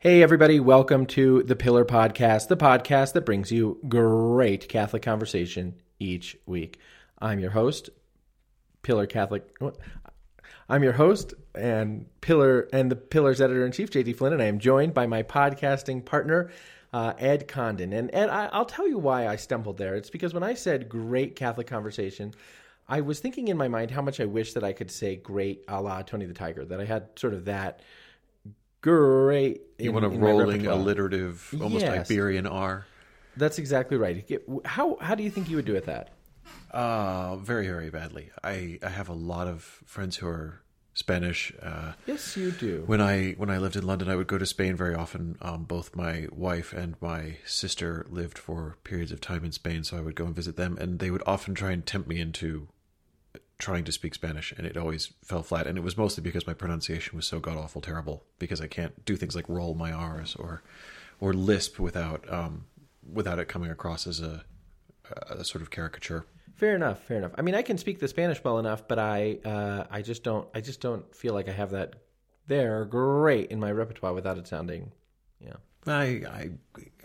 Hey, everybody, welcome to the Pillar Podcast, the podcast that brings you great Catholic conversation each week. I'm your host, Pillar Catholic. I'm your host and Pillar and the Pillar's editor in chief, JD Flynn, and I am joined by my podcasting partner, uh, Ed Condon. And Ed, I, I'll tell you why I stumbled there. It's because when I said great Catholic conversation, I was thinking in my mind how much I wish that I could say great a la Tony the Tiger, that I had sort of that great. You in- want a rolling, alliterative, almost Yes. Iberian R. That's exactly right. How how do you think you would do with that? Uh, very, very badly. I, I have a lot of friends who are Spanish. Uh, Yes, you do. when I when I lived in London, I would go to Spain very often. Um, both my wife and my sister lived for periods of time in Spain, so I would go and visit them, and they would often try and tempt me into trying to speak Spanish, and it always fell flat. And it was mostly because my pronunciation was so god awful terrible. Because I can't do things like roll my R's or or lisp without um, without it coming across as a, a sort of caricature. Fair enough. Fair enough. I mean, I can speak the Spanish well enough, but I uh, I just don't I just don't feel like I have that there great in my repertoire without it sounding, yeah. I I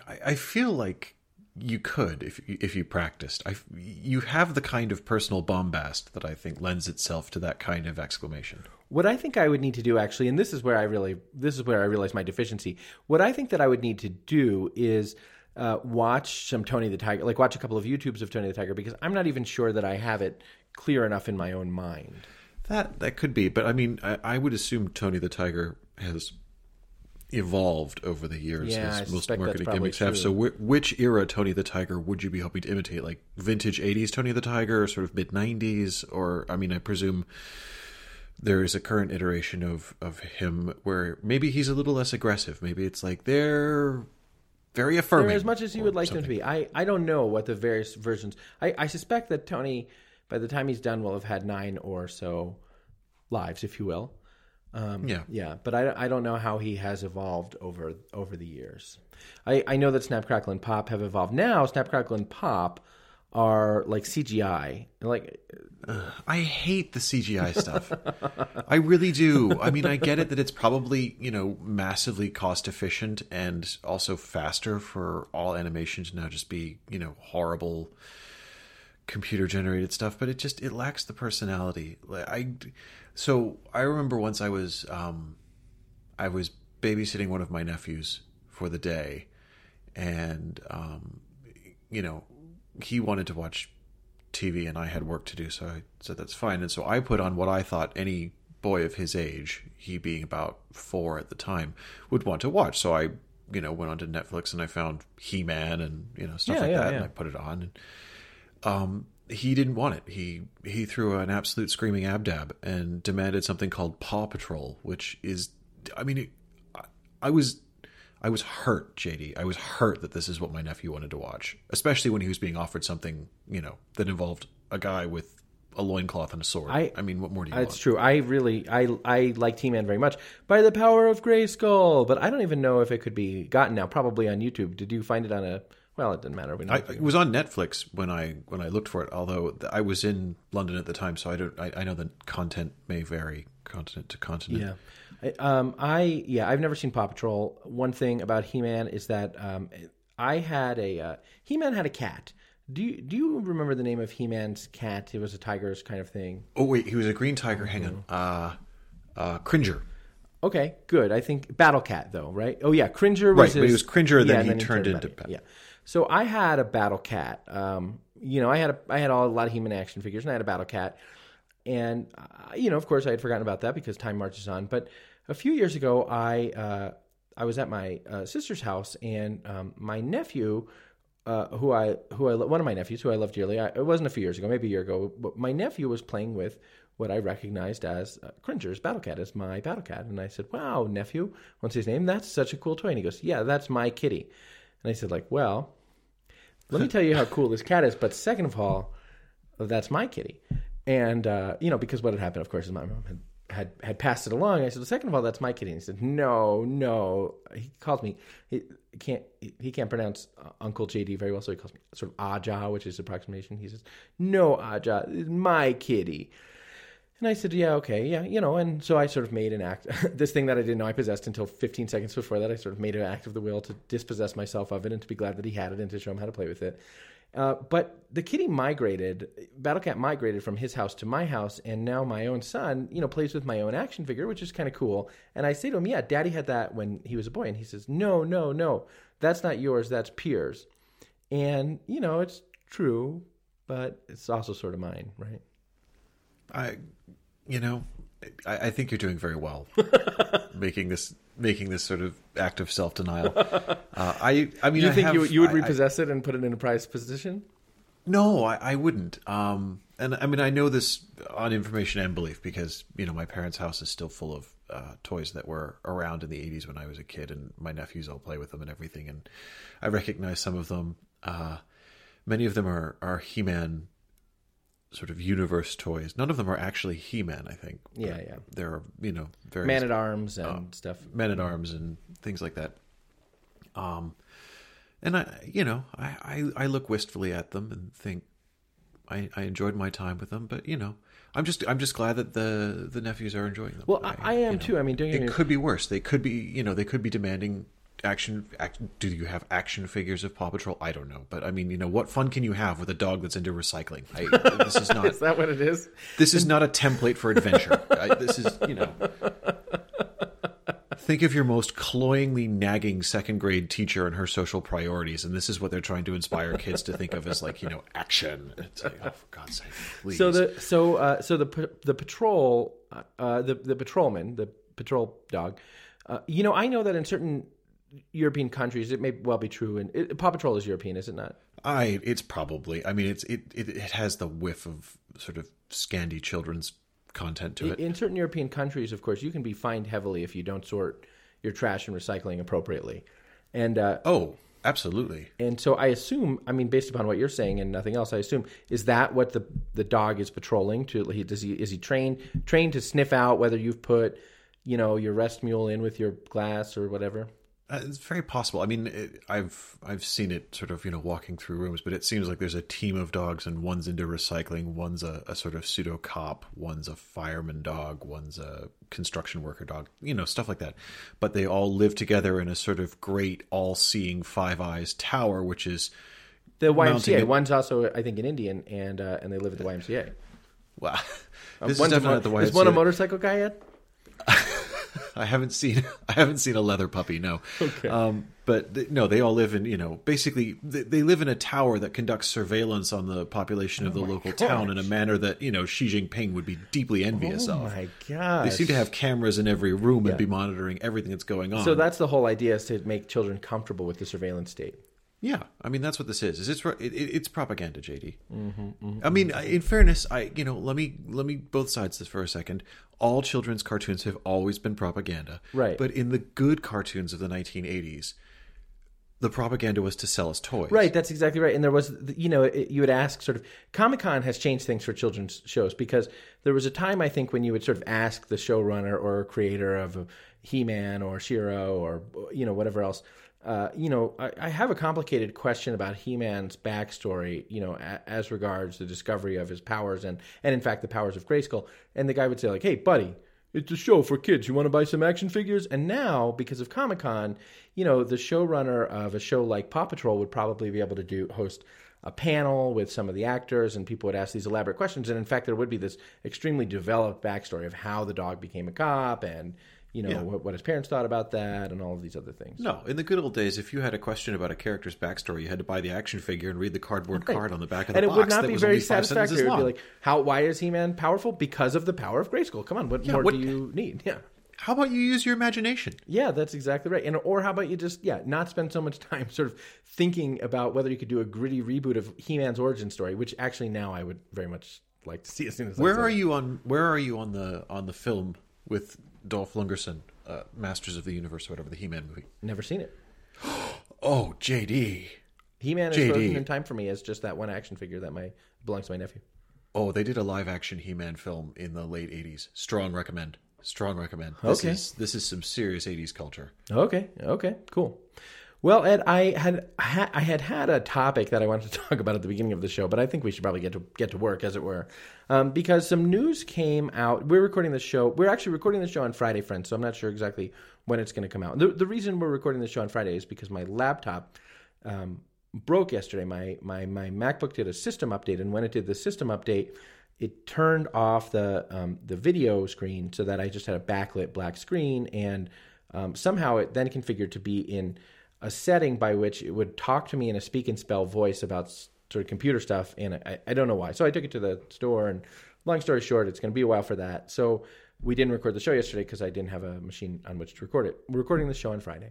I- I feel like you could if you- if you practiced. I you have the kind of personal bombast that I think lends itself to that kind of exclamation. What I think I would need to do actually, and this is where I really this is where I realize my deficiency. What I think that I would need to do is uh, watch some Tony the Tiger, like watch a couple of YouTubes of Tony the Tiger, because I'm not even sure that I have it clear enough in my own mind. That that could be, but I mean, I, I would assume Tony the Tiger has evolved over the years, Yeah, I as most suspect marketing gimmicks have. So, whi- which era Tony the Tiger would you be hoping to imitate? Like vintage '80s Tony the Tiger, sort of mid '90s, or I mean, I presume there is a current iteration of of him where maybe he's a little less aggressive. Maybe it's like they're very affirming, They're as much as you would like them to be. I, I don't know what the various versions. I, I suspect that Tony, by the time he's done, will have had nine or so lives, if you will. Um, Yeah. yeah, but I, I don't know how he has evolved over over the years. I, I know that Snap Crackle and Pop have evolved. Now Snap Crackle and Pop are like CGI, like I hate the CGI stuff. I really do. I mean, I get it that it's probably, you know, massively cost efficient and also faster for all animation to now just be, you know, horrible computer generated stuff, but it just it lacks the personality. I so I remember once I was um I was babysitting one of my nephews for the day and um you know, he wanted to watch TV and I had work to do, so I said that's fine. And so I put on what I thought any boy of his age, he being about four at the time, would want to watch. So I, you know, went onto Netflix and I found He Man and you know stuff Yeah, like yeah, that, yeah. and I put it on. And, um, he didn't want it. He he threw an absolute screaming abdab and demanded something called Paw Patrol, which is, I mean, it, I, I was. I was hurt, JD. I was hurt that this is what my nephew wanted to watch, especially when he was being offered something, you know, that involved a guy with a loincloth and a sword. I- I, mean, what more do you It's want? true. I really, I, I like He-Man very much by the power of Grayskull, but I don't even know if it could be gotten now. Probably on YouTube. Did you find it on a? Well, it didn't matter. We know I, it was on Netflix when I when I looked for it. Although I was in London at the time, so I don't. I, I know the content may vary continent to continent. Yeah. I, um, I yeah, I've never seen Paw Patrol. One thing about He Man is that um, I had a uh, He Man had a cat. Do you do you remember the name of He Man's cat? It was a tiger's kind of thing. Oh wait, he was a green tiger. Hang Mm-hmm. on. Uh, uh, Cringer. Okay, good. I think Battle Cat though, right? Oh yeah, Cringer was Right, but he was Cringer, yeah, then and he turned into Battle- Bat- yeah. So I had a Battle Cat. Um, you know, I had a I had all, a lot of He-Man action figures, and I had a Battle Cat, and uh, you know, of course, I had forgotten about that because time marches on. But a few years ago, I uh, I was at my uh, sister's house, and um, my nephew. Uh, who I who I one of my nephews who I love dearly. I, it wasn't a few years ago, maybe a year ago. But my nephew was playing with what I recognized as uh, Cringer's Battle Cat as my Battle Cat, and I said, "Wow, nephew, what's his name? That's such a cool toy." And he goes, "Yeah, that's my kitty." And I said, "Like, well, let me tell you how cool this cat is, but second of all, that's my kitty." And uh, you know, because what had happened, of course, is my mom had had had passed it along. I said, well, second of all, that's my kitty. And he said, no, no. He calls me. He can't. He can't pronounce uh, Uncle JD very well, so he calls me sort of Aja, which is approximation. He says, no, Aja, my kitty. And I said, yeah, okay, yeah, you know. And so I sort of made an act, this thing that I didn't know I possessed until 15 seconds before that. I sort of made an act of the will to dispossess myself of it and to be glad that he had it and to show him how to play with it. Uh, but the kitty migrated, Battle Cat migrated from his house to my house, and now my own son, you know, plays with my own action figure, which is kind of cool. And I say to him, "Yeah, Daddy had that when he was a boy," and he says, "No, no, no, that's not yours. That's Pierre's." And you know, it's true, but it's also sort of mine, right? I, you know, I, I think you're doing very well making this making this sort of act of self denial. Uh, I, I mean, You I think have- you you would I- repossess it and put it in a prized position? No, I, I wouldn't. Um, and I mean, I know this on information and belief because you know my parents' house is still full of uh, toys that were around in the '80s when I was a kid, and my nephews all play with them and everything. And I recognize some of them. Uh, many of them are are He-Man sort of universe toys. None of them are actually He-Man. I think. Yeah, yeah. There are you know various Man at arms and stuff. men at arms and things like that. Um, and I, you know, I, I, I look wistfully at them and think I, I enjoyed my time with them, but you know, I'm just I'm just glad that the the nephews are enjoying them. Well, I, I am you know, too. I mean, don't get me It could be worse. They could be, you know, they could be demanding action. Act, do you have action figures of Paw Patrol? I don't know, but I mean, you know, what fun can you have with a dog that's into recycling? I, this is not Is that what it is? this is not a template for adventure. I, this is, you know. Think of your most cloyingly nagging second grade teacher and her social priorities, and this is what they're trying to inspire kids to think of as like, you know, action. It's like, oh, for God's sake, please. So the so uh, so the the patrol uh, uh, the the patrolman the patrol dog. Uh, you know, I know that in certain European countries, it may well be true. And it, Paw Patrol is European, is it not? I, it's probably. I mean, it's it, it it has the whiff of sort of Scandi children's content to it. In certain European countries, of course, you can be fined heavily if you don't sort your trash and recycling appropriately. And uh, Oh, absolutely. and so I assume, I mean, based upon what you're saying and nothing else, I assume is that what the the dog is patrolling to? He, does he is he trained trained to sniff out whether you've put, you know, your Restmüll in with your glass or whatever? Uh, it's very possible. I mean, it, I've I've seen it sort of you know walking through rooms, but it seems like there's a team of dogs, and one's into recycling, one's a, a sort of pseudo cop, one's a fireman dog, one's a construction worker dog, you know, stuff like that. But they all live together in a sort of great all-seeing Five Eyes tower, which is The YMCA. it- One's also, I think, an Indian, and uh, and they live at the YMCA. wow. This is One's a definitely mo- not the way is one a motorcycle guy yet? I haven't seen I haven't seen a leather puppy. No. Okay. Um, but th- no, they all live in you know basically they, they live in a tower that conducts surveillance on the population of the local town in a manner that you know Xi Jinping would be deeply envious of. Oh of. my god! They seem to have cameras in every room and be monitoring everything that's going on. So that's the whole idea: is to make children comfortable with the surveillance state. yeah, I mean that's what this is. Is it's it, it, it's propaganda, JD. Mm-hmm, I mean, in fairness, I you know let me let me both sides this for a second. All children's cartoons have always been propaganda, Right. But in the good cartoons of the 1980s, the propaganda was to sell us toys, Right, that's exactly right. And there was, you know, it, you would ask sort of, Comic Con has changed things for children's shows because there was a time, I think, when you would sort of ask the showrunner or creator of He Man or She-Ra or, you know, whatever else, uh, you know, I, I have a complicated question about He Man's backstory, you know, a, as regards the discovery of his powers and, and, in fact, the powers of Grayskull. And the guy would say, like, hey, buddy, it's a show for kids. You want to buy some action figures? And now, because of Comic Con, you know, the showrunner of a show like Paw Patrol would probably be able to do host a panel with some of the actors, and people would ask these elaborate questions. And in fact, there would be this extremely developed backstory of how the dog became a cop, and you know Yeah. what, what his parents thought about that, and all of these other things. No, in the good old days, if you had a question about a character's backstory, you had to buy the action figure and read the cardboard card on the back of the and it would not that be very satisfactory. It would be like, how? Why is He Man powerful? Because of the power of Grayskull. Come on, what more what- do you need? Yeah. How about you use your imagination? Yeah, that's exactly right. And or how about you just yeah, not spend so much time sort of thinking about whether you could do a gritty reboot of He-Man's origin story, which actually now I would very much like to see as soon as Where are you on? Where are you on the on the film with Dolph Lundgren, uh, Masters of the Universe, or whatever the He-Man movie? Never seen it. Oh, JD. He-Man is JD. frozen in time for me as just that one action figure that my belongs to my nephew. Oh, they did a live action He-Man film in the late '80s. Strong recommend. Strong recommend. This Okay. is this is some serious '80s culture. Okay, okay, cool. Well, Ed, I had I had had a topic that I wanted to talk about at the beginning of the show, but I think we should probably get to get to work, as it were, um, because some news came out. We're recording the show. We're actually recording the show on Friday, friends. So I'm not sure exactly when it's going to come out. The, the reason we're recording the show on Friday is because my laptop um, broke yesterday. My my my MacBook did a system update, and when it did the system update, it turned off the um, the video screen so that I just had a backlit black screen, and um, somehow it then configured to be in a setting by which it would talk to me in a speak and spell voice about sort of computer stuff, and I, I don't know why. So I took it to the store, and long story short, it's going to be a while for that. So we didn't record the show yesterday because I didn't have a machine on which to record it. We're recording the show on Friday,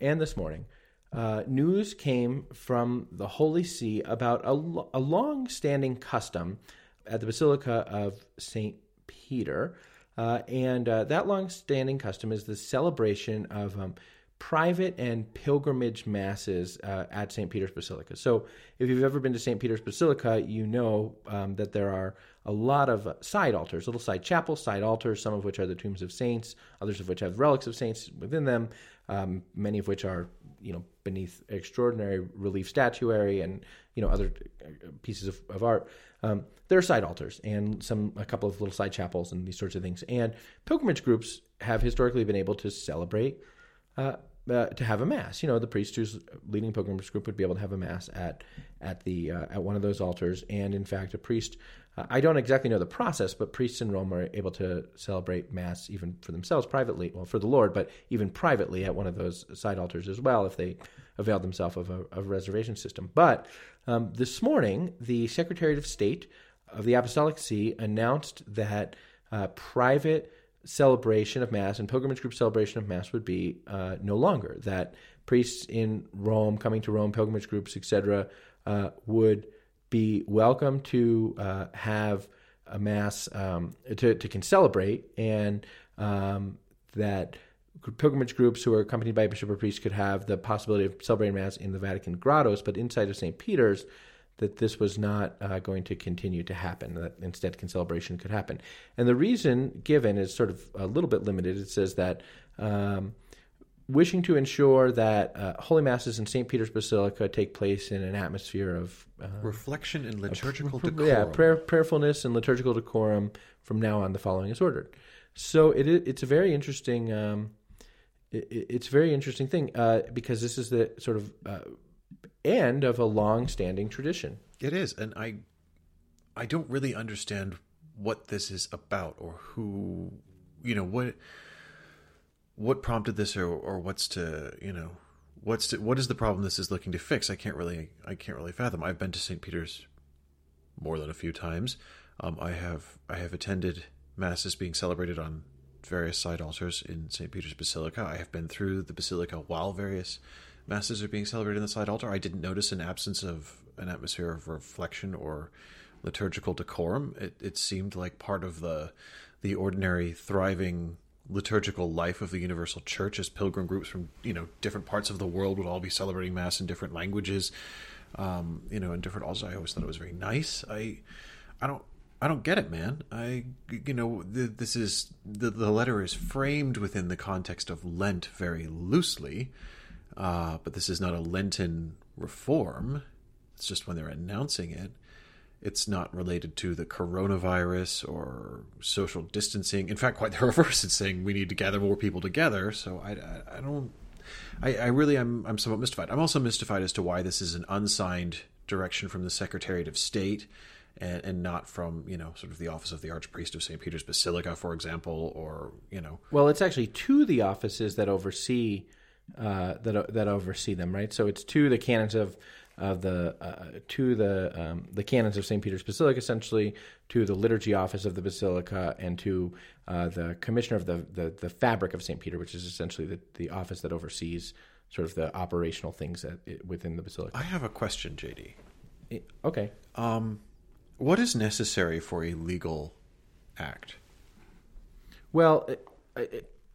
and this morning. Uh, news came from the Holy See about a, a long standing custom at the Basilica of St. Peter. Uh, and uh, that long-standing custom is the celebration of um, private and pilgrimage masses uh, at St. Peter's Basilica. So, if you've ever been to St. Peter's Basilica, you know um, that there are a lot of side altars, little side chapels, side altars, some of which are the tombs of saints, others of which have relics of saints within them, um, many of which are, you know, beneath extraordinary relief statuary and you know other pieces of, of art. Um, there are side altars and some a couple of little side chapels and these sorts of things. And pilgrimage groups have historically been able to celebrate. Uh, uh, to have a mass, you know, the priest who's leading pilgrimage group would be able to have a mass at at the uh, at one of those altars. And in fact, a priest, uh, I don't exactly know the process, but priests in Rome are able to celebrate mass even for themselves privately, well, for the Lord, but even privately at one of those side altars as well, if they availed themselves of a, a reservation system. But um, this morning, the Secretary of State of the Apostolic See announced that uh, private celebration of Mass and pilgrimage group celebration of Mass would be uh, no longer. That priests in Rome, coming to Rome, pilgrimage groups, etc., uh, would be welcome to uh, have a Mass um, to, to can celebrate, and um, that pilgrimage groups who are accompanied by a bishop or priest could have the possibility of celebrating Mass in the Vatican grottos, but inside of St. Peter's, that this was not uh, going to continue to happen, that instead celebration could happen. And the reason given is sort of a little bit limited. It says that um, wishing to ensure that uh, Holy Masses in St. Peter's Basilica take place in an atmosphere of uh, reflection and liturgical decorum. Yeah, prayer, prayerfulness and liturgical decorum from now on, the following is ordered. So it, it's a very interesting. Um, it, it's a very interesting thing uh, because this is the sort of end of a long-standing tradition. It is, and I, I don't really understand what this is about or who, you know, what, what prompted this or or what's to, you know, what's to, what is the problem this is looking to fix? I can't really, I can't really fathom. I've been to St. Peter's more than a few times. Um, I have, I have attended masses being celebrated on various side altars in St. Peter's Basilica. I have been through the basilica while various masses are being celebrated in the side altar. I didn't notice an absence of an atmosphere of reflection or liturgical decorum. It, it seemed like part of the the ordinary thriving liturgical life of the universal church as pilgrim groups from you know different parts of the world would all be celebrating mass in different languages um, you know in different altars i always thought it was very nice i i don't I don't get it, man. I, you know, the, this is the the letter is framed within the context of Lent very loosely, uh, but this is not a Lenten reform. It's just when they're announcing it. It's not related to the coronavirus or social distancing. In fact, quite the reverse. It's saying we need to gather more people together. So I, I, I don't. I, I really am. I'm somewhat mystified. I'm also mystified as to why this is an unsigned direction from the Secretariat of State and, and not from you know sort of the office of the archpriest of St. Peter's Basilica, for example, or you know. Well, it's actually to the offices that oversee uh, that that oversee them, right? So it's to the canons of of the uh, to the um, the canons of St. Peter's Basilica, essentially to the liturgy office of the basilica, and to uh, the commissioner of the, the, the fabric of St. Peter, which is essentially the, the office that oversees sort of the operational things that, within the basilica. I have a question, JD. Okay. Um, what is necessary for a legal act? Well, I,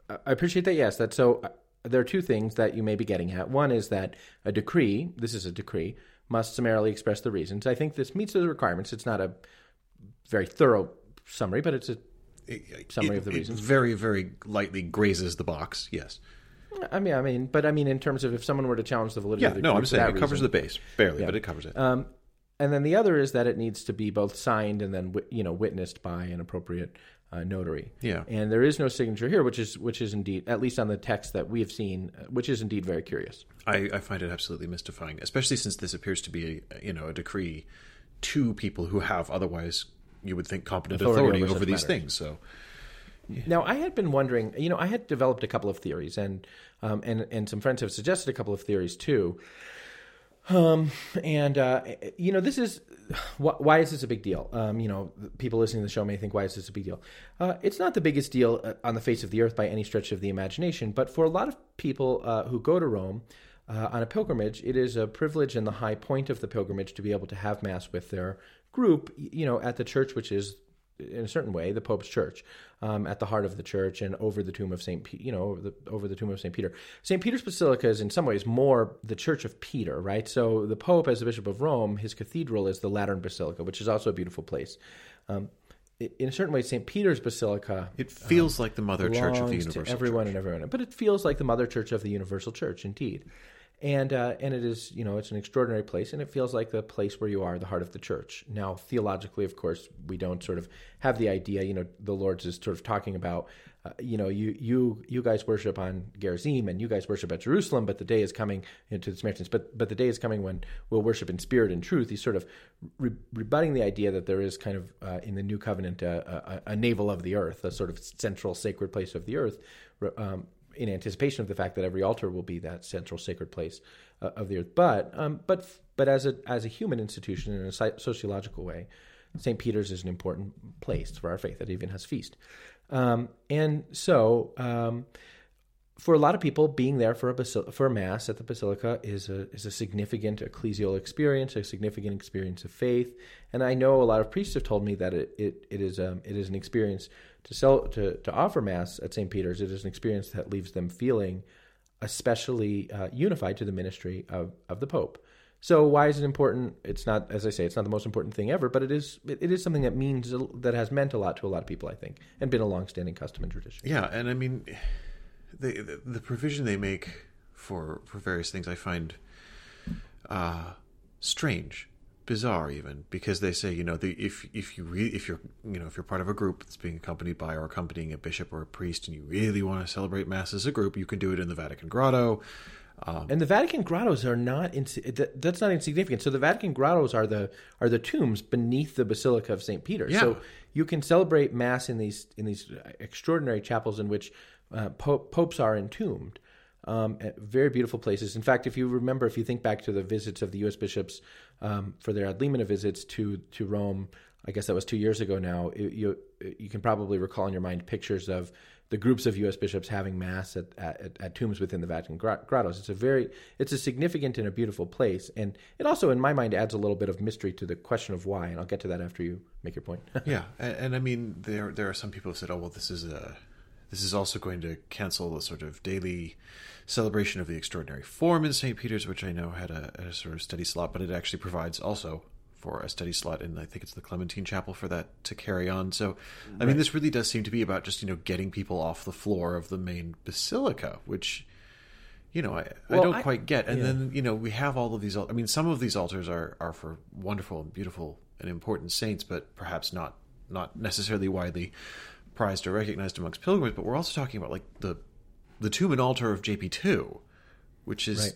I appreciate that. Yes, that's so. There are two things that you may be getting at. One is that a decree, this is a decree, must summarily express the reasons. I think this meets those requirements. It's not a very thorough summary, but it's a summary it, of the reasons. very, very lightly grazes the box. Yes. I mean, I mean, but I mean, in terms of if someone were to challenge the validity Yeah, of the no, I'm saying it covers reason- the base barely, Yeah. but it covers it. Um, and then the other is that it needs to be both signed and then you know witnessed by an appropriate uh, notary. Yeah. And there is no signature here, which is which is indeed at least on the text that we have seen, uh, which is indeed very curious. I, I find it absolutely mystifying, especially since this appears to be, a, you know, a decree to people who have otherwise you would think competent Authority authority, over over, these matters. things. So Now, I had been wondering, you know, I had developed a couple of theories, and um, and and some friends have suggested a couple of theories too. Um, and uh, you know, this is wh- why is this a big deal? Um, you know, people listening to the show may think, why is this a big deal? Uh, it's not the biggest deal uh, on the face of the earth by any stretch of the imagination, but for a lot of people uh, who go to Rome. Uh, on a pilgrimage, it is a privilege and the high point of the pilgrimage to be able to have mass with their group, you know, at the church, which is in a certain way, the Pope's church, um, at the heart of the church and over the tomb of Saint, Pe- you know, over the over the tomb of Saint Peter. Saint Peter's Basilica is in some ways more the Church of Peter, right? So the Pope, as the Bishop of Rome, his cathedral is the Lateran Basilica, which is also a beautiful place. Um, in a certain way, Saint Peter's Basilica it feels like the mother church of the universal to everyone church. and everyone, but it feels like the mother church of the universal church, indeed. And uh, and it is you know it's an extraordinary place, and it feels like the place where you are, the heart of the church. Now, theologically, of course, we don't sort of have the idea. You know, the Lord's is sort of talking about. Uh, you know, you you you guys worship on Gerizim and you guys worship at Jerusalem, but the day is coming into the Samaritans. But but the day is coming when we'll worship in spirit and truth. He's sort of re- rebutting the idea that there is kind of uh, in the new covenant uh, a, a navel of the earth, a sort of central sacred place of the earth, um, in anticipation of the fact that every altar will be that central sacred place uh, of the earth. But um, but but as a as a human institution in a sociological way, St. Peter's is an important place for our faith. It even has feast, um, and so. Um, for a lot of people, being there for a for a mass at the basilica is a is a significant ecclesial experience, a significant experience of faith. And I know a lot of priests have told me that it it, it is um, it is an experience to sell to to offer mass at St. Peter's. It is an experience that leaves them feeling especially uh, unified to the ministry of of the Pope. So why is it important? It's not, as I say, it's not the most important thing ever, but it is. It, it is something that means that has meant a lot to a lot of people, I think, and been a long-standing custom and tradition. Yeah, and I mean, the the, the provision they make for for various things I find uh, strange, bizarre, even because they say you know the if if you re, if you're you know if you're part of a group that's being accompanied by or accompanying a bishop or a priest, and you really want to celebrate mass as a group, you can do it in the Vatican Grotto. And the Vatican grottos are not ins- that, that's not insignificant. So the Vatican grottos are the are the tombs beneath the Basilica of St. Peter. Yeah. So you can celebrate mass in these in these extraordinary chapels in which uh, po- popes are entombed. Um, very beautiful places. In fact, if you remember, if you think back to the visits of the U.S. bishops um, for their ad limina visits to to Rome, I guess that was two years ago now. it- you you can probably recall in your mind pictures of the groups of U.S. bishops having mass at, at, at tombs within the Vatican grot- grottos. It's a very, it's a significant and a beautiful place, and it also, in my mind, adds a little bit of mystery to the question of why. And I'll get to that after you make your point. Yeah, and, and I mean there there are some people who said, oh well, this is a this is also going to cancel the sort of daily celebration of the extraordinary form in St. Peter's, which I know had a, a sort of steady slot, but it actually provides also for a steady slot in I think it's the Clementine Chapel for that to carry on. So I mean this really does seem to be about just, you know, getting people off the floor of the main basilica, which you know, I, I don't I- quite get. And yeah. then, you know, we have all of these. I mean, some of these altars are, are for wonderful and beautiful and important saints, but perhaps not not necessarily widely prized or recognized amongst pilgrims. But we're also talking about like the the tomb and altar of JP two, which is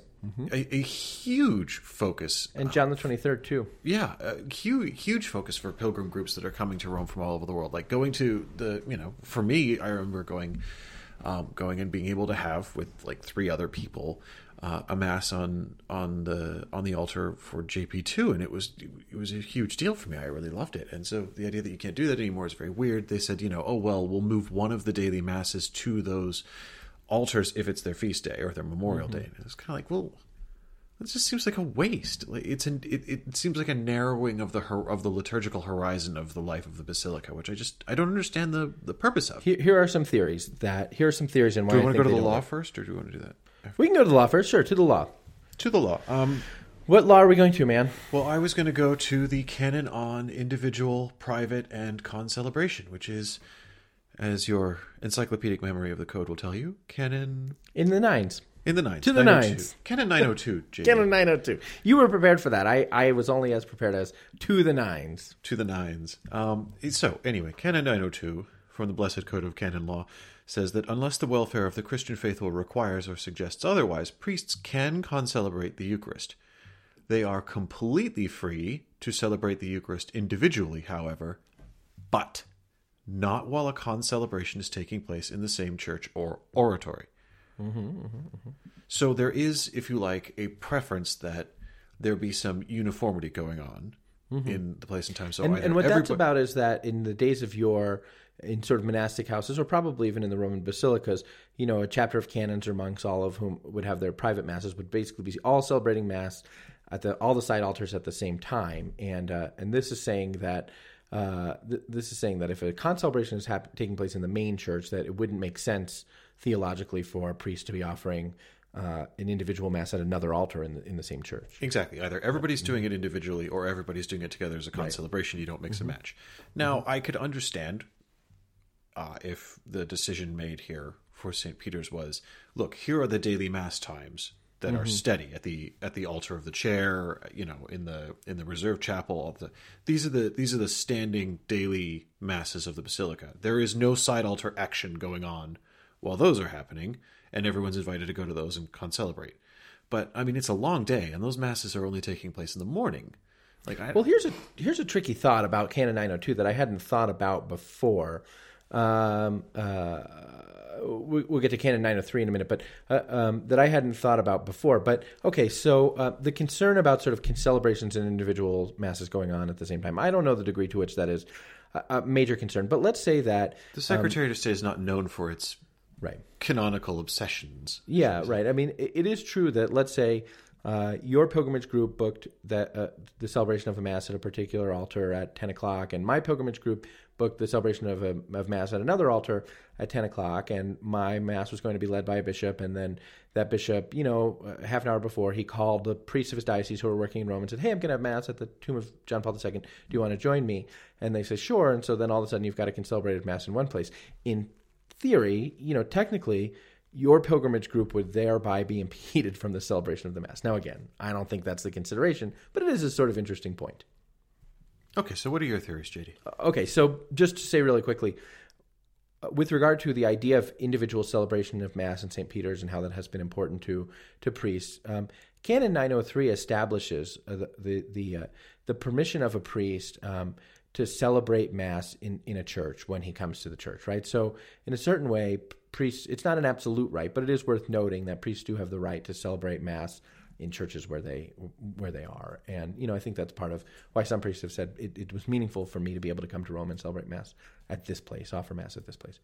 a, a huge focus and John the Twenty Third too. yeah, a huge huge focus for pilgrim groups that are coming to Rome from all over the world. Like going to the, you know, for me, I remember going, um, going and being able to have with like three other people uh, a mass on on the on the altar for JP two, and it was it was a huge deal for me. I really loved it, and so the idea that you can't do that anymore is very weird. They said, you know, oh well, we'll move one of the daily masses to those altars if it's their feast day or their Memorial Day. And it's kind of like, well, it just seems like a waste. Like it's an, it, it seems like a narrowing of the of the liturgical horizon of the life of the basilica, which I just I don't understand the the purpose of. Here, here are some theories that here are some theories and why do you want to go to the law work. first, or do you want to do that? We can go to the law first. Sure, to the law. To the law. Um, What law are we going to, man? well, I was going to go to the canon on individual, private, and concelebration, which is as your encyclopedic memory of the code will tell you, canon In the nines. in the nines. To the nines. Canon 902, JD. Canon 902. You were prepared for that. I, I was only as prepared as to the nines. to the nines. Um, so, anyway, Canon 902 from the Blessed Code of Canon Law says that unless the welfare of the Christian faithful requires or suggests otherwise, priests can concelebrate the Eucharist. They are completely free to celebrate the Eucharist individually, however, but not while a concelebration is taking place in the same church or oratory. Mm-hmm, mm-hmm, mm-hmm. So there is, if you like, a preference that there be some uniformity going on in the place and time. So And, and what that's about is that in the days of yore, in sort of monastic houses, or probably even in the Roman basilicas, you know, a chapter of canons or monks, all of whom would have their private masses, would basically be all celebrating mass at the all the side altars at the same time. And uh, and this is saying that. Uh, th- this is saying that if a concelebration is hap- taking place in the main church, that it wouldn't make sense theologically for a priest to be offering uh, an individual mass at another altar in the, in the same church. Exactly. Either everybody's doing it individually or everybody's doing it together as a concelebration. You don't mix Mm-hmm. and match. Now, I could understand uh, if the decision made here for St. Peter's was, look, here are the daily mass times that Mm-hmm. are steady at the at the altar of the chair, you know, in the in the reserve chapel. All the these are the these are the standing daily masses of the basilica. There is no side altar action going on while those are happening, and everyone's invited to go to those and concelebrate. But I mean, it's a long day, and those masses are only taking place in the morning. Like, I, Well, here's a here's a tricky thought about Canon 902 that I hadn't thought about before. Um, uh, we, we'll get to Canon 903 in a minute, but uh, um, that I hadn't thought about before. But okay, so uh, the concern about sort of celebrations and individual masses going on at the same time, I don't know the degree to which that is a, a major concern. But let's say that the Secretary of State is not known for its right. canonical obsessions. Yeah, right. I mean, it, it is true that let's say uh, your pilgrimage group booked that uh, the celebration of a mass at a particular altar at ten o'clock, and my pilgrimage group booked the celebration of a of mass at another altar at ten o'clock, and my mass was going to be led by a bishop, and then that bishop, you know, uh, half an hour before, he called the priests of his diocese who were working in Rome and said, "Hey, I'm going to have mass at the tomb of John Paul II. Do you want to join me?" And they say, "Sure." And so then all of a sudden, you've got a concelebrated mass in one place. In theory, you know, technically, your pilgrimage group would thereby be impeded from the celebration of the Mass. Now, again, I don't think that's the consideration, but it is a sort of interesting point. Okay, so what are your theories, JD? Okay, so just to say really quickly, uh, with regard to the idea of individual celebration of Mass in St. Peter's and how that has been important to to priests, um, Canon 903 establishes uh, the the the, uh, the permission of a priest um, to celebrate Mass in, in a church when he comes to the church, right? So, in a certain way, priests it's not an absolute right, but it is worth noting that priests do have the right to celebrate Mass in churches where they where they are, and you know I think that's part of why some priests have said it, it was meaningful for me to be able to come to Rome and celebrate Mass at this place, offer Mass at this place.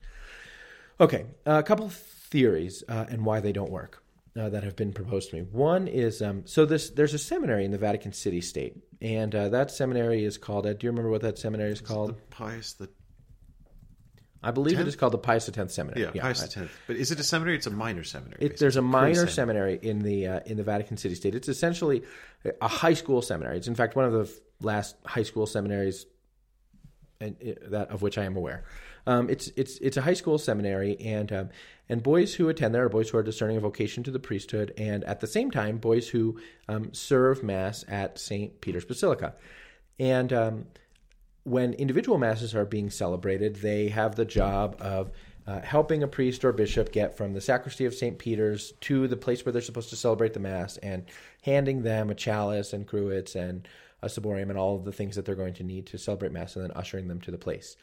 Okay, a couple theories uh, and why they don't work uh, that have been proposed to me. One is um, so this there's a seminary in the Vatican City State, and uh, that seminary is called. Uh, do you remember what that seminary is called? The Pius the I believe it Tenth? is called the Pius X Seminary. yeah, Pius the tenth. But is it a seminary? It's a minor seminary. It, there's a minor seminary in the uh, in the Vatican City State. It's essentially a high school seminary. It's in fact one of the last high school seminaries, and it, that of which I am aware. Um, it's it's it's a high school seminary, and um, and boys who attend there are boys who are discerning a vocation to the priesthood, and at the same time, boys who um, serve mass at Saint Peter's Basilica, and um, when individual masses are being celebrated, they have the job of uh, helping a priest or bishop get from the sacristy of St. Peter's to the place where they're supposed to celebrate the Mass and handing them a chalice and cruets and a ciborium and all of the things that they're going to need to celebrate Mass and then ushering them to the place.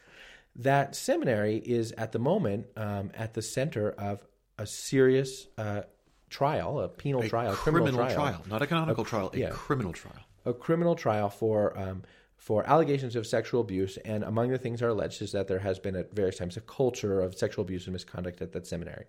That seminary is at the moment um, at the center of a serious uh, trial, a penal A trial, criminal, criminal trial. not a canonical trial, a yeah. criminal trial. a criminal trial for um, for allegations of sexual abuse, and among the things are alleged is that there has been at various times a culture of sexual abuse and misconduct at that seminary.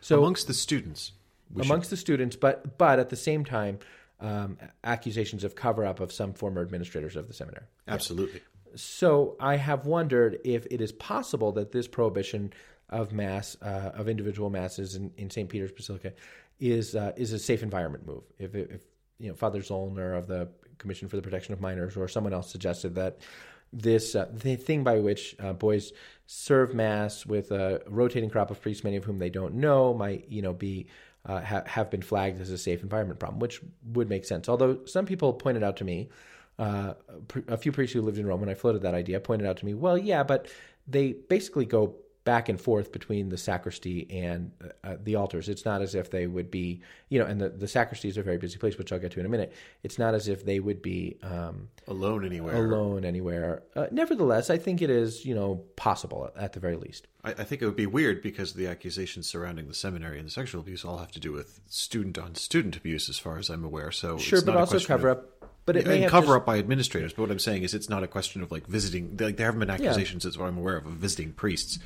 So Amongst the students, we should- amongst the students, but but at the same time, um, accusations of cover up of some former administrators of the seminary. absolutely. So I have wondered if it is possible that this prohibition of mass uh, of individual masses in, in St. Peter's Basilica is uh, is a safe environment move. If, if you know Father Zollner of the Commission for the Protection of Minors or someone else suggested that this uh, the thing by which uh, boys serve mass with a rotating crop of priests, many of whom they don't know, might you know be uh, ha- have been flagged as a safe environment problem, which would make sense. Although some people pointed out to me, uh, a few priests who lived in Rome when I floated that idea pointed out to me, well, yeah, but they basically go back and forth between the sacristy and uh, the altars. It's not as if they would be, you know, and the, the sacristy is a very busy place, which I'll get to in a minute. It's not as if they would be um, alone anywhere. Alone anywhere. Uh, nevertheless, I think it is, you know, possible at the very least. I, I, think it would be weird because the accusations surrounding the seminary and the sexual abuse all have to do with student on student abuse, as far as I'm aware. So sure, but also cover of, up but it may cover just... up by administrators. But what I'm saying is, it's not a question of like visiting. Like there haven't been accusations, yeah. as what I'm aware of, of visiting priests.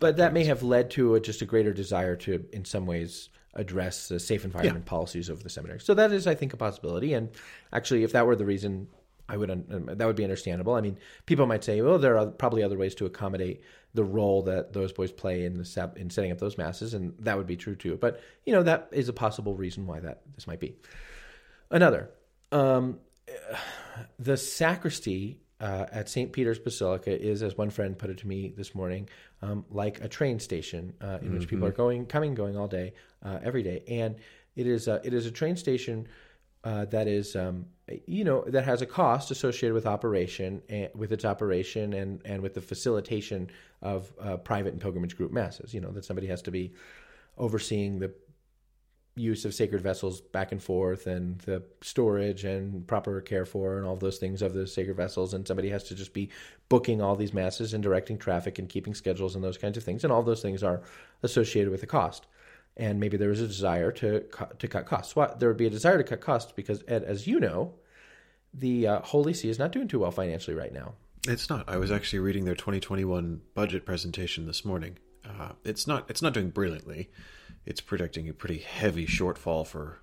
But that may have led to a, just a greater desire to, in some ways, address the safe environment yeah. policies of the seminary. So that is, I think, a possibility. And actually, if that were the reason, I would um, that would be understandable. I mean, people might say, well, there are probably other ways to accommodate the role that those boys play in the in setting up those masses, and that would be true too. But you know, that is a possible reason why that this might be. Another, um, the sacristy uh, at St. Peter's Basilica is, as one friend put it to me this morning, um, like a train station uh, in mm-hmm. which people are going, coming, going all day, uh, every day, and it is a, it is a train station uh, that is um, you know that has a cost associated with operation and with its operation and and with the facilitation of uh, private and pilgrimage group masses. You know that somebody has to be overseeing the use of sacred vessels back and forth and the storage and proper care for and all those things of the sacred vessels. And somebody has to just be booking all these masses and directing traffic and keeping schedules and those kinds of things. And all those things are associated with a cost. And maybe there is a desire to to cut costs. Well, there would be a desire to cut costs because Ed, as you know the uh, holy see is not doing too well financially right now. It's not. I was actually reading their 2021 budget presentation this morning. Uh, it's not it's not doing brilliantly it's predicting a pretty heavy shortfall for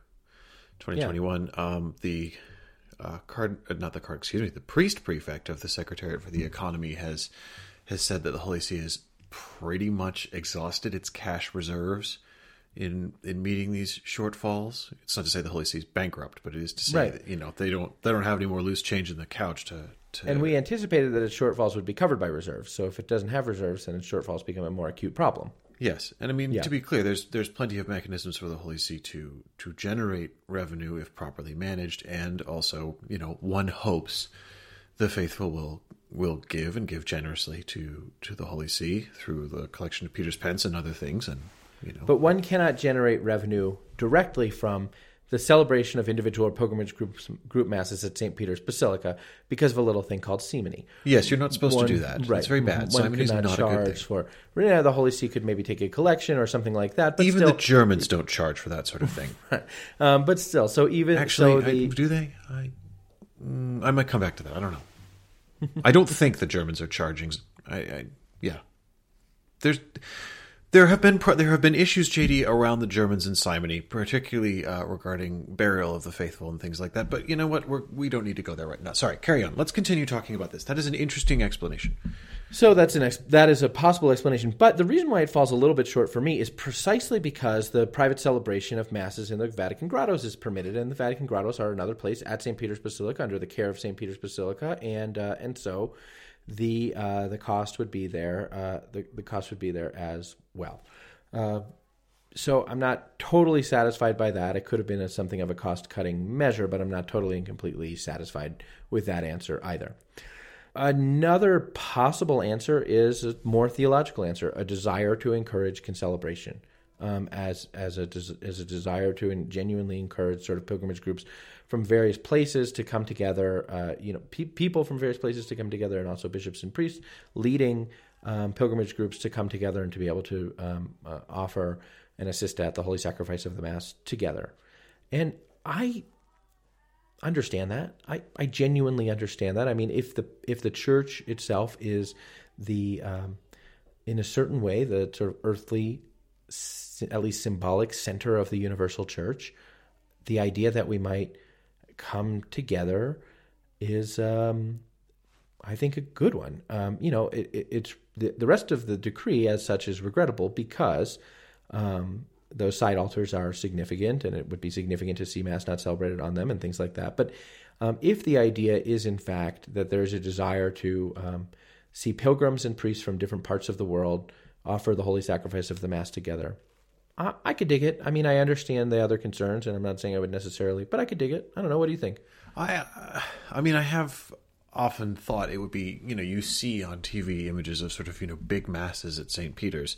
2021. Yeah. Um, the uh, card, uh, not the card, excuse me, the priest prefect of the Secretariat for the Economy has has said that the Holy See has pretty much exhausted its cash reserves in in meeting these shortfalls. It's not to say the Holy See is bankrupt, but it is to say right. that you know they don't they don't have any more loose change in the couch to. to and we anticipated that its shortfalls would be covered by reserves. So if it doesn't have reserves, then its shortfalls become a more acute problem. Yes, and I mean yeah. to be clear, there's there's plenty of mechanisms for the Holy See to to generate revenue if properly managed, and also you know one hopes the faithful will will give and give generously to to the Holy See through the collection of Peter's pence and other things, and you know. But one cannot generate revenue directly from the celebration of individual pilgrimage groups, group masses at St. Peter's Basilica because of a little thing called simony. Yes, you're not supposed one, to do that. Right. It's very bad. One Simony is not, not charge a good thing. for. Yeah, the Holy See could maybe take a collection or something like that. But even still, the Germans don't charge for that sort of thing. um, but still, so even actually, so the, I, do they? I, mm, I might come back to that. I don't know. I don't think the Germans are charging. I, I yeah. There's there have been there have been issues, JD, around the Germans in simony, particularly uh, regarding burial of the faithful and things like that. But you know what? We're, we don't need to go there right now. Sorry, carry on. Let's continue talking about this. That is an interesting explanation. So that's an ex- that is a possible explanation. But the reason why it falls a little bit short for me is precisely because the private celebration of masses in the Vatican grottos is permitted, and the Vatican grottos are another place at St. Peter's Basilica under the care of St. Peter's Basilica, and uh, and so the uh, the cost would be there. Uh, the the cost would be there as well. Uh, so I'm not totally satisfied by that. It could have been a, something of a cost cutting measure, but I'm not totally and completely satisfied with that answer either. Another possible answer is a more theological answer: a desire to encourage concelebration, um, as as a as a desire to genuinely encourage sort of pilgrimage groups from various places to come together. Uh, you know, pe- people from various places to come together, and also bishops and priests leading um, pilgrimage groups to come together and to be able to um, uh, offer and assist at the holy sacrifice of the mass together. And I understand that. I, I genuinely understand that. I mean, if the if the church itself is the um, in a certain way the sort of earthly, at least symbolic center of the universal church, the idea that we might come together is um, I think a good one. Um, you know, it, it, it's the, the rest of the decree as such is regrettable because um, those side altars are significant, and it would be significant to see Mass not celebrated on them and things like that. But um, if the idea is, in fact, that there's a desire to um, see pilgrims and priests from different parts of the world offer the holy sacrifice of the Mass together, I, I could dig it. I mean, I understand the other concerns, and I'm not saying I would necessarily, but I could dig it. I don't know. What do you think? I, uh, I mean, I have often thought it would be, you know, you see on TV images of sort of, you know, big masses at St. Peter's.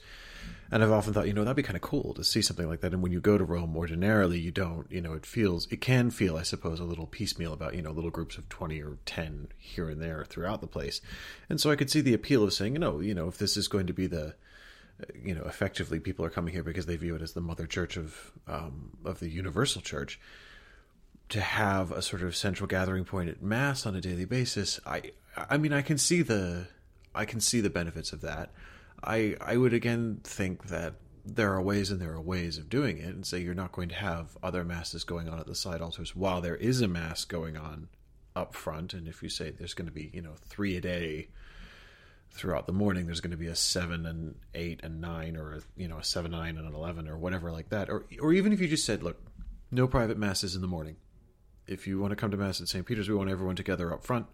And I've often thought, you know, that'd be kind of cool to see something like that. And when you go to Rome, ordinarily, you don't, you know, it feels, it can feel, I suppose, a little piecemeal about, you know, little groups of 20 or 10 here and there throughout the place. And so I could see the appeal of saying, you know, you know, if this is going to be the, you know, effectively people are coming here because they view it as the mother church of, um, of the universal church, to have a sort of central gathering point at mass on a daily basis, I I mean I can see the I can see the benefits of that. I I would again think that there are ways and there are ways of doing it and say you're not going to have other masses going on at the side altars while there is a mass going on up front and if you say there's going to be, you know, 3 a day throughout the morning there's going to be a 7 and 8 and 9 or a, you know a 7 9 and an 11 or whatever like that or or even if you just said look no private masses in the morning if you want to come to mass at St. Peter's, we want everyone together up front,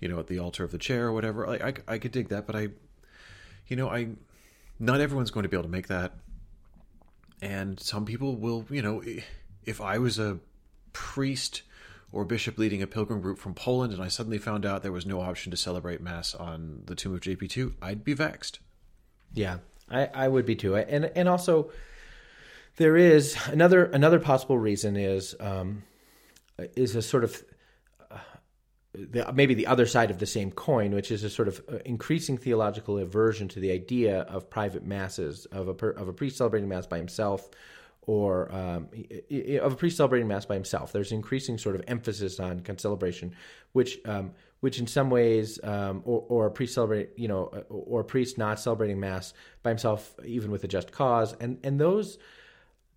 you know, at the altar of the chair or whatever. I, I, I could dig that, but I, you know, I, not everyone's going to be able to make that. And some people will, you know, if I was a priest or bishop leading a pilgrim group from Poland and I suddenly found out there was no option to celebrate mass on the tomb of JP2, I'd be vexed. Yeah, I, I would be too. And, and also, there is another another possible reason is um, is a sort of uh, maybe the other side of the same coin, which is a sort of uh, increasing theological aversion to the idea of private masses of a of a priest celebrating mass by himself, or um, of a priest celebrating mass by himself. There's increasing sort of emphasis on celebration, which um, which in some ways, um, or, or a priest celebrate, you know, or a priest not celebrating mass by himself, even with a just cause, and and those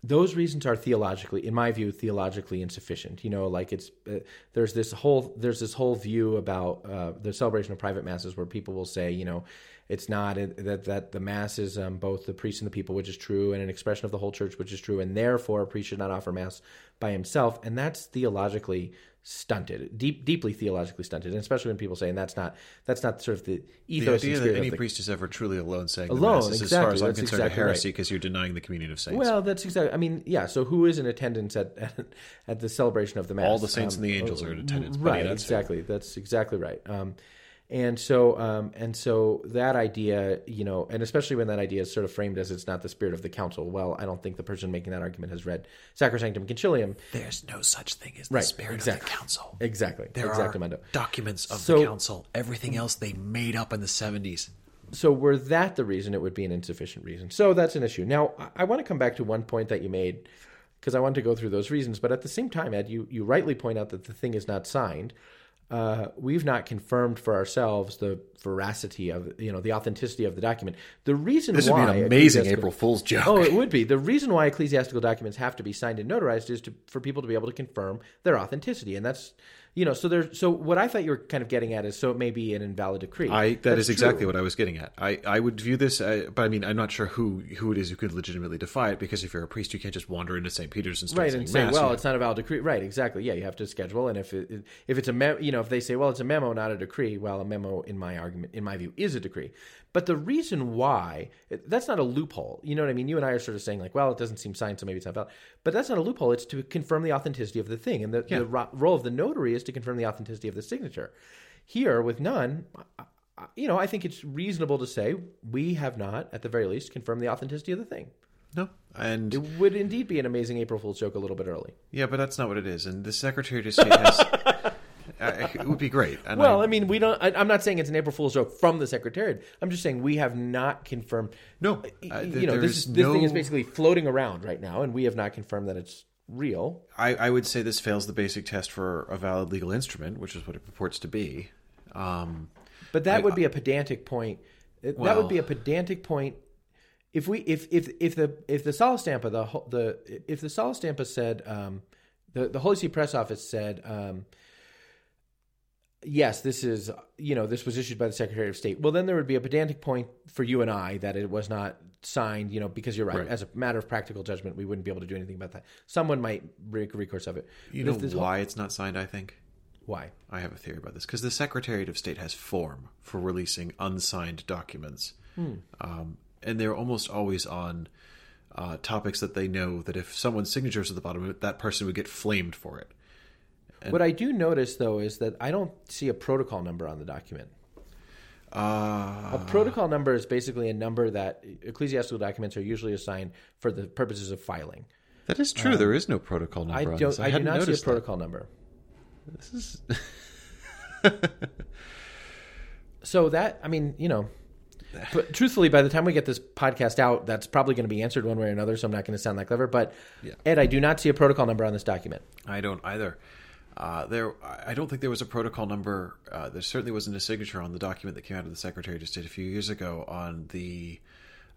those reasons are theologically in my view theologically insufficient you know like it's uh, there's this whole there's this whole view about uh, the celebration of private masses where people will say you know it's not that that the mass is um, both the priest and the people which is true and an expression of the whole church which is true and therefore a priest should not offer mass by himself and that's theologically stunted, deep, deeply theologically stunted, and especially when people say, and that's not that's not sort of the ethos. The idea that any the, priest is ever truly alone saying alone, the mass is, exactly, as far as I'm concerned, exactly a heresy right. because you're denying the communion of saints. Well, that's exactly. I mean, yeah. So who is in attendance at at, at the celebration of the mass? All the saints um, and the angels are in attendance. Right. That's exactly. Fair. That's exactly right. Um, and so, um, and so that idea, you know, and especially when that idea is sort of framed as it's not the spirit of the council. Well, I don't think the person making that argument has read Sacrosanctum Concilium. There's no such thing as the Right, spirit exactly. of the council. Exactly. There exactly, are documents of So- the council. Everything else they made up in the 70s. So were that the reason, it would be an insufficient reason. So that's an issue. Now, I, I want to come back to one point that you made because I want to go through those reasons. But at the same time, Ed, you, you rightly point out that the thing is not signed. Uh, we've not confirmed for ourselves the veracity of, you know, the authenticity of the document. The reason This would why be an amazing April Fool's joke. Oh, it would be. The reason why ecclesiastical documents have to be signed and notarized is to, for people to be able to confirm their authenticity, and that's you know. So there. So what I thought you were kind of getting at is so it may be an invalid decree. I that That's is exactly true. what I was getting at. I, I would view this, uh, but I mean, I'm not sure who who it is who could legitimately defy it because if you're a priest, you can't just wander into St. Peter's and start right and say mass. well You it's not a valid decree right exactly yeah you have to schedule and if it, if it's a you know if they say well it's a memo not a decree well a memo in my argument in my view is a decree. But the reason why that's not a loophole. You know what i mean? You and i are sort of saying like well it doesn't seem signed so maybe it's not valid. But that's not a loophole. It's to confirm the authenticity of the thing. And the, the ro- role of the notary is to confirm the authenticity of the signature. Here with none I- I- you know i think it's reasonable to say we have not at the very least confirmed the authenticity of the thing. No, and it would indeed be an amazing april fool's joke a little bit early. Yeah, but that's not what it is. And the Secretary of State has. uh, it would be great. And Well, I, I mean, we don't. I, I'm not saying it's an April Fool's joke from the Secretariat. I'm just saying we have not confirmed. No, uh, you know, this is is, this thing is basically floating around right now, and we have not confirmed that it's real. I, I would say this fails the basic test for a valid legal instrument, which is what it purports to be. Um, But that I- would be a pedantic point. That would be a pedantic point. If we if if if the if the Sala Stampa the the if the Sala Stampa said um, the the Holy See Press Office said um, yes, this is you know this was issued by the Secretary of State. Well, then there would be a pedantic point for you and I that it was not signed. You know, because you're right. Right. As a matter of practical judgment, we wouldn't be able to do anything about that. Someone might make recourse of it. You But know why it's not signed? I think Why? I have a theory about this because the Secretary of State has form for releasing unsigned documents, um, and they're almost always on uh, topics that they know that if someone's signature is at the bottom of it, that person would get flamed for it. What I do notice though is that I don't see a protocol number on the document. Uh, A protocol number is basically a number that ecclesiastical documents are usually assigned for the purposes of filing. that is true. there is no protocol number. I on don't. this. I, do hadn't see a noticed that. protocol number. This is So that I mean, you know, but truthfully, by the time we get this podcast out, that's probably going to be answered one way or another. So I'm not going to sound that clever. But Yeah. Ed, I do not see a protocol number on this document. I don't either. Uh, there, I don't think there was a protocol number. Uh, there certainly wasn't a signature on the document that came out of the Secretary of State a few years ago on the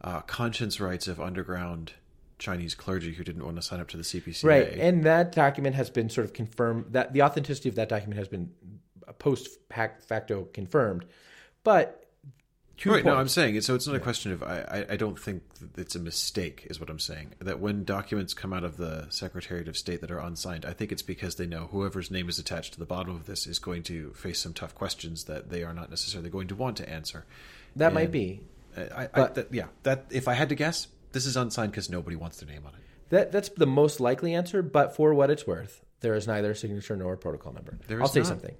uh, conscience rights of underground Chinese clergy who didn't want to sign up to the CPCA. Right, and that document has been sort of confirmed. That the authenticity of that document has been post facto confirmed. But two Right. No, I'm saying. So it's not a question of. I, I. I don't think it's a mistake, is what I'm saying. That when documents come out of the Secretariat of State that are unsigned, I think it's because they know whoever's name is attached to the bottom of this is going to face some tough questions that they are not necessarily going to want to answer. that might be. I, I, But- that, yeah, that if I had to guess, this is unsigned because nobody wants their name on it. That that's the most likely answer, but for what it's worth, there is neither a signature nor a protocol number. There I'll say not. something.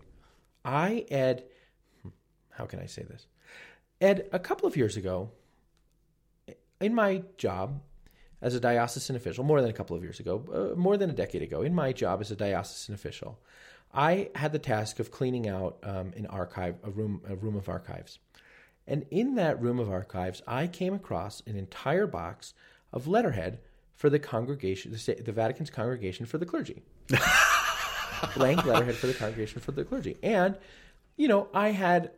I Ed, hmm, how can I say this? Ed, a couple of years ago, in my job as a diocesan official, more than a couple of years ago, uh, more than a decade ago, in my job as a diocesan official, I had the task of cleaning out um, an archive, a room, a room of archives. And in that room of archives, I came across an entire box of letterhead for the congregation, the, the Vatican's congregation for the clergy. Blank letterhead for the congregation for the clergy. And, you know, I had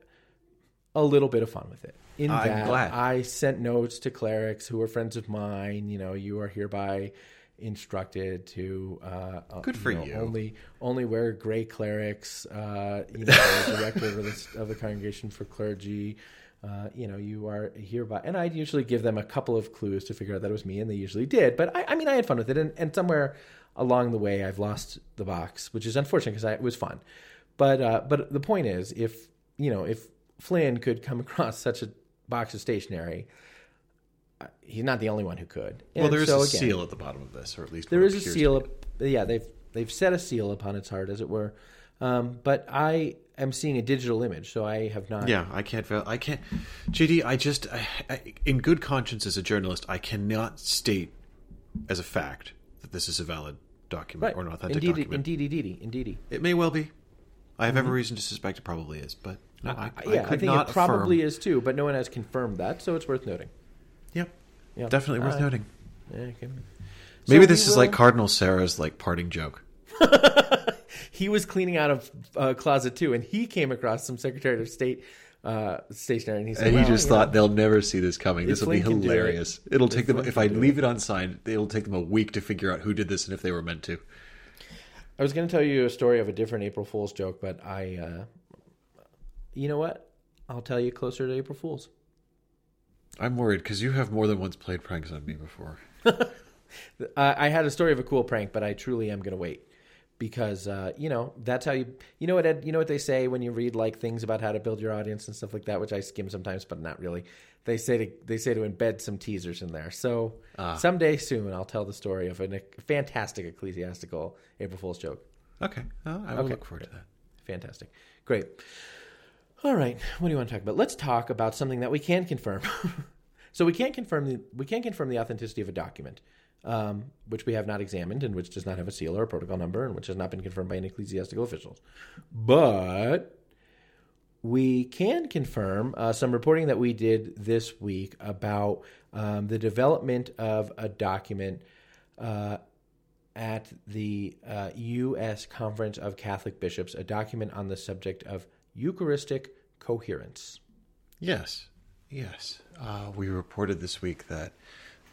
a little bit of fun with it. In I'm that, glad. I sent notes to clerics who were friends of mine. You know, you are hereby instructed to uh, uh, Good for know, you. Only only wear gray clerics. Uh, you know, director of the, of the congregation for clergy. Uh, you know, you are hereby, and I'd usually give them a couple of clues to figure out that it was me, and they usually did. But I, I mean, I had fun with it, and, and somewhere along the way, I've lost the box, which is unfortunate because it was fun. But uh, but the point is, if you know, if Flynn could come across such a box of stationery, uh, he's not the only one who could. Well, there is so a again, seal at the bottom of this, or at least there is a seal. Up, yeah, they've they've set a seal upon its heart, as it were. Um, but I am seeing a digital image, so I have not. Yeah, I can't. I can't. JD, I just, I, I, in good conscience as a journalist, I cannot state as a fact that this is a valid document right. or an authentic indeed, document. indeed, indeed, indeed. indeed. It may well be. I have every reason to suspect it probably is, but I, I, yeah, I, could think not it probably affirm. is too, but no one has confirmed that, so it's worth noting. Yep, Yeah, definitely worth noting. Yeah, okay. Maybe So this is like Cardinal Sarah's like parting joke. he was cleaning out of uh, closet too, and he came across some Secretary of State uh, stationery, and he said, And he well, just you know, thought they'll never see this coming. This will be Flynn it, hilarious. It'll take them if I leave it unsigned. It'll take them a week to figure out who did this and if they were meant to. I was going to tell you a story of a different April Fool's joke, but I, uh, you know what? I'll tell you closer to April Fool's. I'm worried because you have more than once played pranks on me before. Uh, I had a story of a cool prank, but I truly am going to wait because uh, you know that's how you. You know what? Ed, you know what they say when you read like things about how to build your audience and stuff like that, which I skim sometimes, but not really. They say to they say to embed some teasers in there. So someday soon, I'll tell the story of a fantastic ecclesiastical April Fool's joke. Okay, well, I will Okay. look forward to that. Fantastic. Great. All right. What do you want to talk about? Let's talk about something that we can confirm. so we can't confirm the we can't confirm the authenticity of a document, um, which we have not examined and which does not have a seal or a protocol number and which has not been confirmed by any ecclesiastical officials. But we can confirm uh, some reporting that we did this week about um, the development of a document uh, at the uh, U.S. Conference of Catholic Bishops, a document on the subject of Eucharistic coherence. Yes, yes. Uh, we reported this week that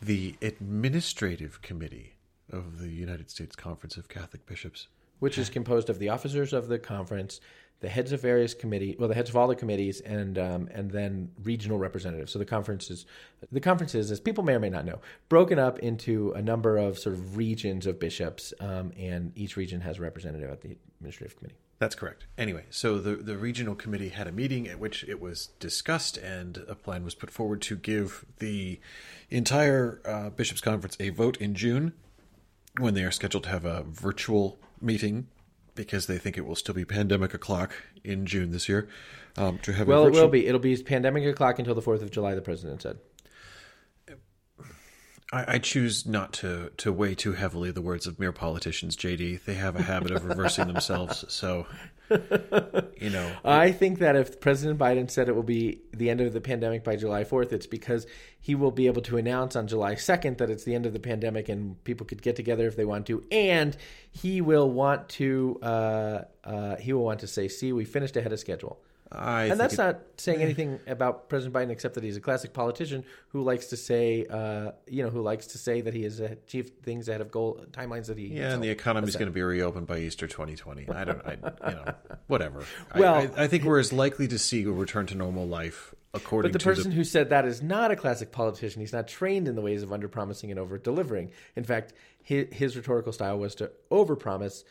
the administrative committee of the United States Conference of Catholic Bishops which is composed of the officers of the conference, the heads of various committee, well, the heads of all the committees, and um, and then regional representatives. So the conference is the conference is, as people may or may not know, broken up into a number of sort of regions of bishops, um, and each region has a representative at the administrative committee. That's correct. Anyway, so the, the regional committee had a meeting at which it was discussed, and a plan was put forward to give the entire uh, bishops' conference a vote in June, when they are scheduled to have a virtual meeting because they think it will still be pandemic o'clock in June this year. Um, to have Well, a it will be. It'll be pandemic o'clock until the fourth of July. The president said. I, I choose not to to weigh too heavily the words of mere politicians. JD, they have a habit of reversing themselves. So, you know, I think that if President Biden said it will be the end of the pandemic by July 4th, it's because he will be able to announce on July 2nd that it's the end of the pandemic and people could get together if they want to. And he will want to uh, uh, he will want to say, "See, we finished ahead of schedule." I and that's it- not saying anything about President Biden except that he's a classic politician who likes to say, uh, you know, who likes to say that he has achieved things ahead of goal timelines that he. Yeah, and the economy is going to be reopened by Easter 2020. I don't, I, you know, whatever. Well- I, I, I think we're as likely to see a return to normal life according to But the person who said that is not a classic politician. He's not trained in the ways of underpromising and over delivering. In fact, his, his rhetorical style was to overpromise,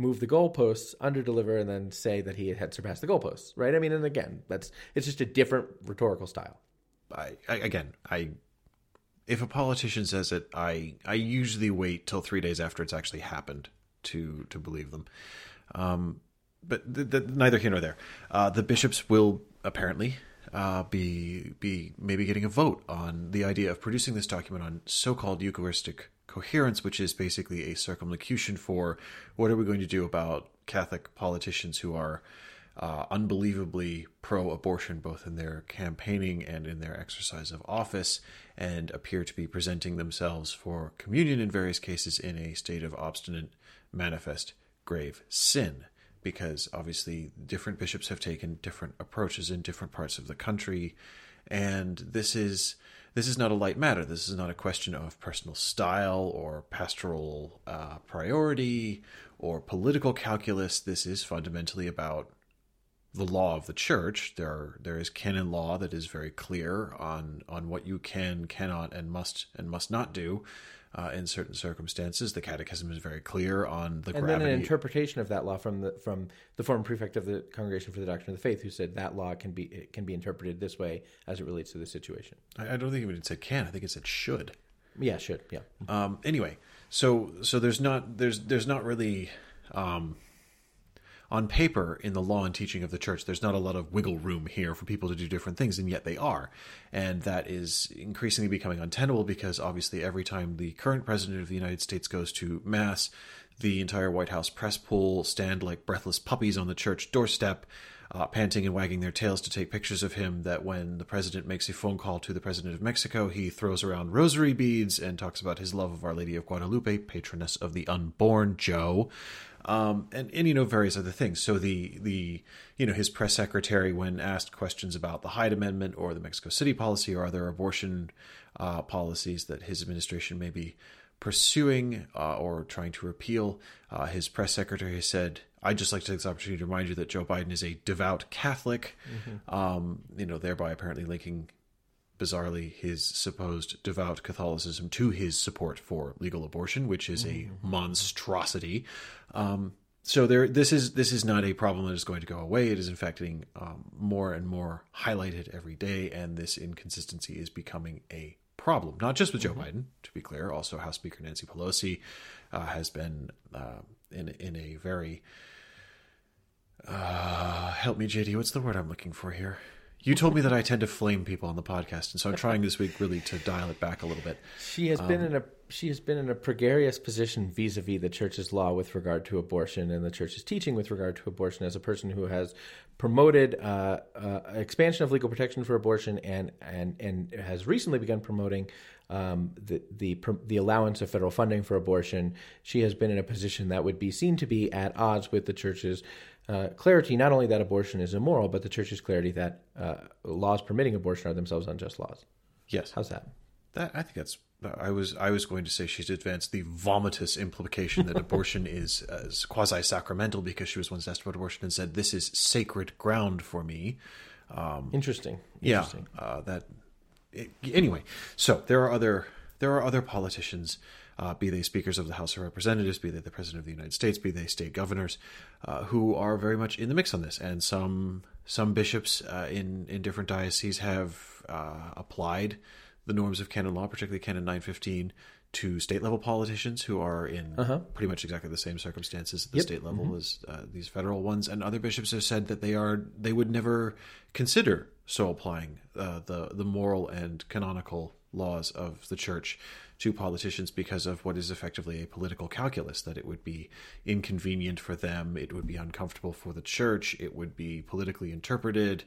move the goalposts, underdeliver, and then say that he had surpassed the goalposts. Right? I mean, and again, that's it's just a different rhetorical style. I, I again, I if a politician says it, I I usually wait till three days after it's actually happened to to believe them. Um, but th- th- neither here nor there. Uh, the bishops will apparently uh, be be maybe getting a vote on the idea of producing this document on so-called Eucharistic coherence, which is basically a circumlocution for what are we going to do about Catholic politicians who are uh, unbelievably pro-abortion, both in their campaigning and in their exercise of office, and appear to be presenting themselves for communion in various cases in a state of obstinate, manifest, grave sin. Because obviously, different bishops have taken different approaches in different parts of the country, and this is this is not a light matter. This is not a question of personal style or pastoral uh, priority or political calculus. This is fundamentally about the law of the church. There are, there is canon law that is very clear on on what you can, cannot, and must and must not do uh, in certain circumstances. The Catechism is very clear on the And gravity. then an interpretation of that law from the from the former prefect of the Congregation for the Doctrine of the Faith, who said that law can be it can be interpreted this way as it relates to the situation. I I don't think it said can. I think it said should. Yeah, should yeah. Um, anyway, so so there's not there's there's not really um, on paper in the law and teaching of the church. There's not a lot of wiggle room here for people to do different things, and yet they are, and that is increasingly becoming untenable because obviously every time the current president of the United States goes to mass, the entire White House press pool stand like breathless puppies on the church doorstep uh, panting and wagging their tails to take pictures of him. That when the president makes a phone call to the president of Mexico, he throws around rosary beads and talks about his love of Our Lady of Guadalupe, patroness of the unborn, Joe. Um, and, and you know various other things. So the the you know his press secretary, when asked questions about the Hyde Amendment or the Mexico City policy or other abortion uh, policies that his administration may be pursuing uh, or trying to repeal, uh, his press secretary said, I'd just like to take this opportunity to remind you that Joe Biden is a devout Catholic, um, you know, thereby apparently linking bizarrely his supposed devout Catholicism to his support for legal abortion, which is a monstrosity. Um, so there, this is this is not a problem that is going to go away. It is in fact getting um, more and more highlighted every day, and this inconsistency is becoming a problem. Not just with Joe Biden, to be clear. Also, House Speaker Nancy Pelosi uh, has been uh, in in a very uh, help me, JD. What's the word I'm looking for here? You told me that I tend to flame people on the podcast, and so I'm trying this week really to dial it back a little bit. She has been in a she has been in a precarious position vis-a-vis the church's law with regard to abortion and the church's teaching with regard to abortion as a person who has promoted uh, uh, expansion of legal protection for abortion and and and has recently begun promoting um, the the the allowance of federal funding for abortion. She has been in a position that would be seen to be at odds with the church's uh, clarity, not only that abortion is immoral, but the church's clarity that uh, laws permitting abortion are themselves unjust laws. Yes, How's that? that I think that's I was I was going to say she's advanced the vomitous implication that abortion is as quasi sacramental because she was once asked about abortion and said this is sacred ground for me. Interesting. Yeah, Interesting. uh, that. It, anyway, so there are other there are other politicians, uh, be they speakers of the House of Representatives, be they the President of the United States, be they state governors, uh, who are very much in the mix on this, and some some bishops uh, in in different dioceses have uh, applied the norms of canon law, particularly Canon nine fifteen. To state level politicians who are in pretty much exactly the same circumstances at the state level as uh, these federal ones, and other bishops have said that they are they would never consider so applying uh, the the moral and canonical laws of the church to politicians because of what is effectively a political calculus that it would be inconvenient for them, it would be uncomfortable for the church, it would be politically interpreted,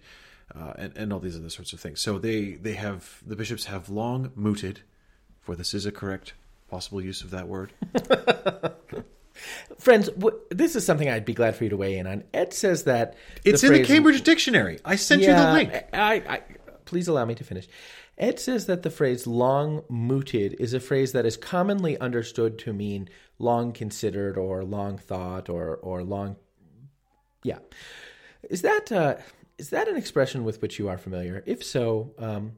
uh, and and all these other sorts of things. So they they have the bishops have long mooted, for this is a correct possible use of that word. Friends, w- this is something I'd be glad for you to weigh in on. Ed says that It's in the Cambridge Dictionary. I sent you the link. I, I, please allow me to finish. Ed says that the phrase long mooted is a phrase that is commonly understood to mean long considered or long thought or, or long. Yeah. Is that, uh, is that an expression with which you are familiar? If so, um,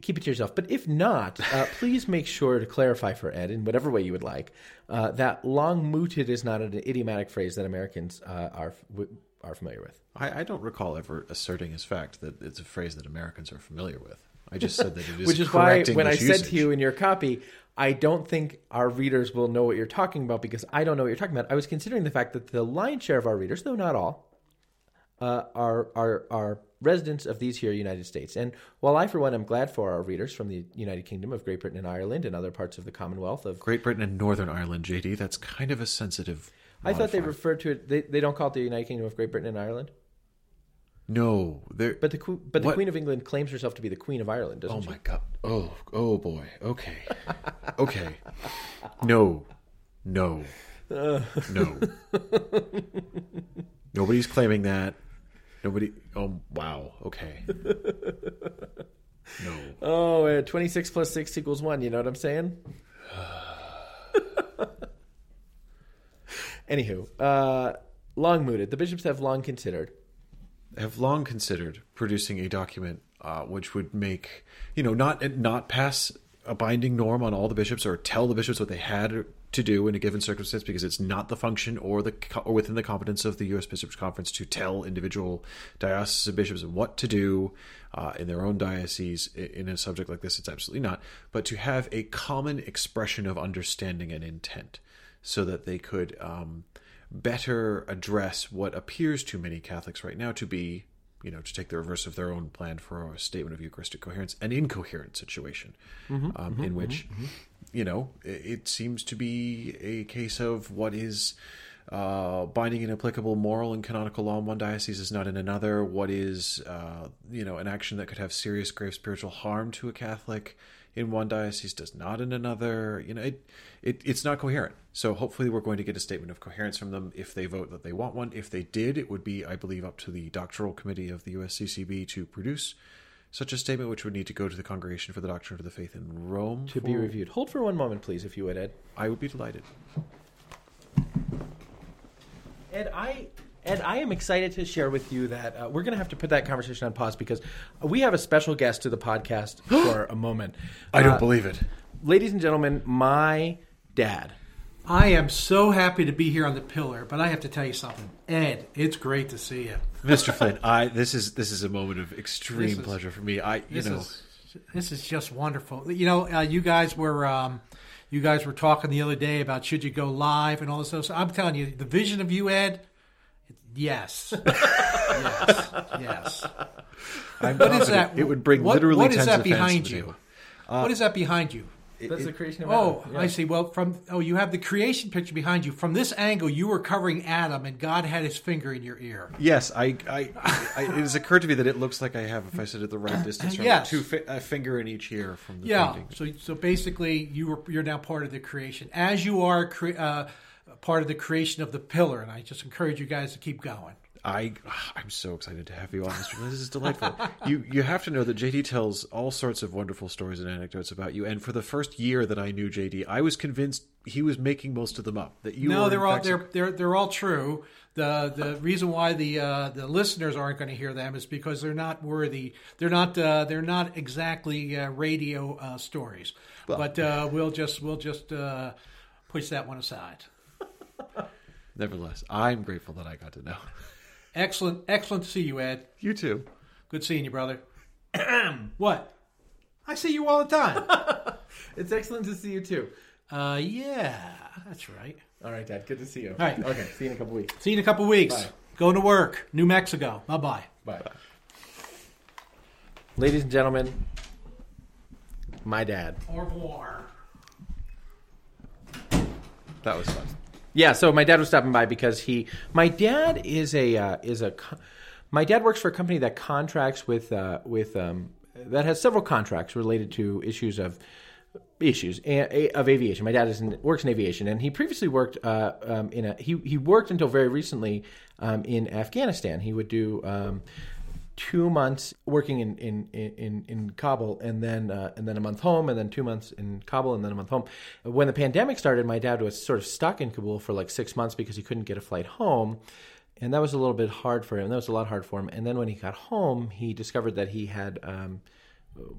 keep it to yourself. But if not, uh, please make sure to clarify for Ed in whatever way you would like uh, that long mooted is not an idiomatic phrase that Americans uh, are w- are familiar with. I, I don't recall ever asserting as fact that it's a phrase that Americans are familiar with. I just said that it is Which is why when I English said to you in your copy, I don't think our readers will know what you're talking about because I don't know what you're talking about. I was considering the fact that the lion's share of our readers, though not all, uh, are are are residents of these here United States. And while I, for one, am glad for our readers from the United Kingdom of Great Britain and Ireland and other parts of the Commonwealth of, Great Britain and Northern Ireland, JD, that's kind of a sensitive. I thought they referred to it. They, they don't call it the United Kingdom of Great Britain and Ireland, No, they're. but the but the What? Queen of England claims herself to be the Queen of Ireland, doesn't oh she? my god! Oh, oh boy. Okay, okay. No, no, no. Nobody's claiming that. Nobody. Oh wow. Okay. No. Oh, uh, 26 plus 6 equals 1. You know what I'm saying? Anywho, uh, long mooted. The bishops have long considered. Have long considered producing a document uh, which would make you know not not pass a binding norm on all the bishops or tell the bishops what they had to do in a given circumstance because it's not the function or the or within the competence of the U.S. Bishops Conference to tell individual diocesan bishops what to do uh, in their own diocese in a subject like this. It's absolutely not, but to have a common expression of understanding and intent so that they could um, better address what appears to many Catholics right now to be, you know, to take the reverse of their own plan for a statement of Eucharistic coherence, an incoherent situation um, in which, you know, it, it seems to be a case of what is. Uh, binding and applicable moral and canonical law in one diocese is not in another. What is, uh, you know, an action that could have serious, grave spiritual harm to a Catholic in one diocese does not in another. You know, it, it it's not coherent. So hopefully, we're going to get a statement of coherence from them if they vote that they want one. If they did, it would be, I believe, up to the doctoral committee of the USCCB to produce such a statement, which would need to go to the Congregation for the Doctrine of the Faith in Rome To be reviewed. Hold for one moment, please, if you would, Ed. I would be delighted. Ed, I Ed, I am excited to share with you that uh, we're going to have to put that conversation on pause because we have a special guest to the podcast for a moment. I don't Uh, believe it. ladies and gentlemen, my dad. I am so happy to be here on the pillar, but I have to tell you something. Ed, it's great to see you. Mr. Flynn, I this is this is a moment of extreme is- pleasure for me. I you This know is this is just wonderful. You know, uh, you guys were um, you guys were talking the other day about should you go live and all this stuff. So I'm telling you, the vision of you, Ed. Yes, yes, yes. I'm What is that? It would bring What- literally what is tens that of fans behind to you? table. what is that behind you? That's the creation of Oh, Adam. Yeah. I see. Well, from oh, you have the creation picture behind you. From this angle, you were covering Adam, and God had His finger in your ear. Yes, I, I, I, it has occurred to me that it looks like I have, if I sit at the right distance, from Yes. two fi- a finger in each ear from the Yeah. painting. So so basically, you were you're now part of the creation, as you are cre- uh, part of the creation of the pillar. And I just encourage you guys to keep going. I I'm so excited to have you on this. This is delightful. you you have to know that JD tells all sorts of wonderful stories and anecdotes about you. And for the first year that I knew JD, I was convinced he was making most of them up. That you no, they're all they're they're they're all true. The the reason why the uh, the listeners aren't going to hear them is because they're not worthy. They're not uh, they're not exactly uh, radio uh, stories. but uh, we'll just we'll just uh, push that one aside. Nevertheless, I'm grateful that I got to know. Excellent, excellent to see you, Ed. You too. Good seeing you, brother. what? I see you all the time. It's excellent to see you too. uh, yeah, that's right. All right, Dad. Good to see you. All right. Okay. See you in a couple weeks. See you in a couple weeks. Bye. Going to work, New Mexico. Bye bye. Bye. bye. Ladies and gentlemen, my dad. Au revoir. That was fun. Yeah, so my dad was stopping by because he, my dad is a uh, is a, my dad works for a company that contracts with uh, with um, that has several contracts related to issues of issues of aviation. My dad is in, works in aviation, and he previously worked uh, um, in a he he worked until very recently um, in Afghanistan. He would do. Um, two months working in in in, in Kabul, and then uh, and then a month home, and then two months in Kabul, and then a month home. When the pandemic started, my dad was sort of stuck in Kabul for like six months because he couldn't get a flight home, and that was a little bit hard for him. That was a lot hard for him. And then when he got home, he discovered that he had. Um,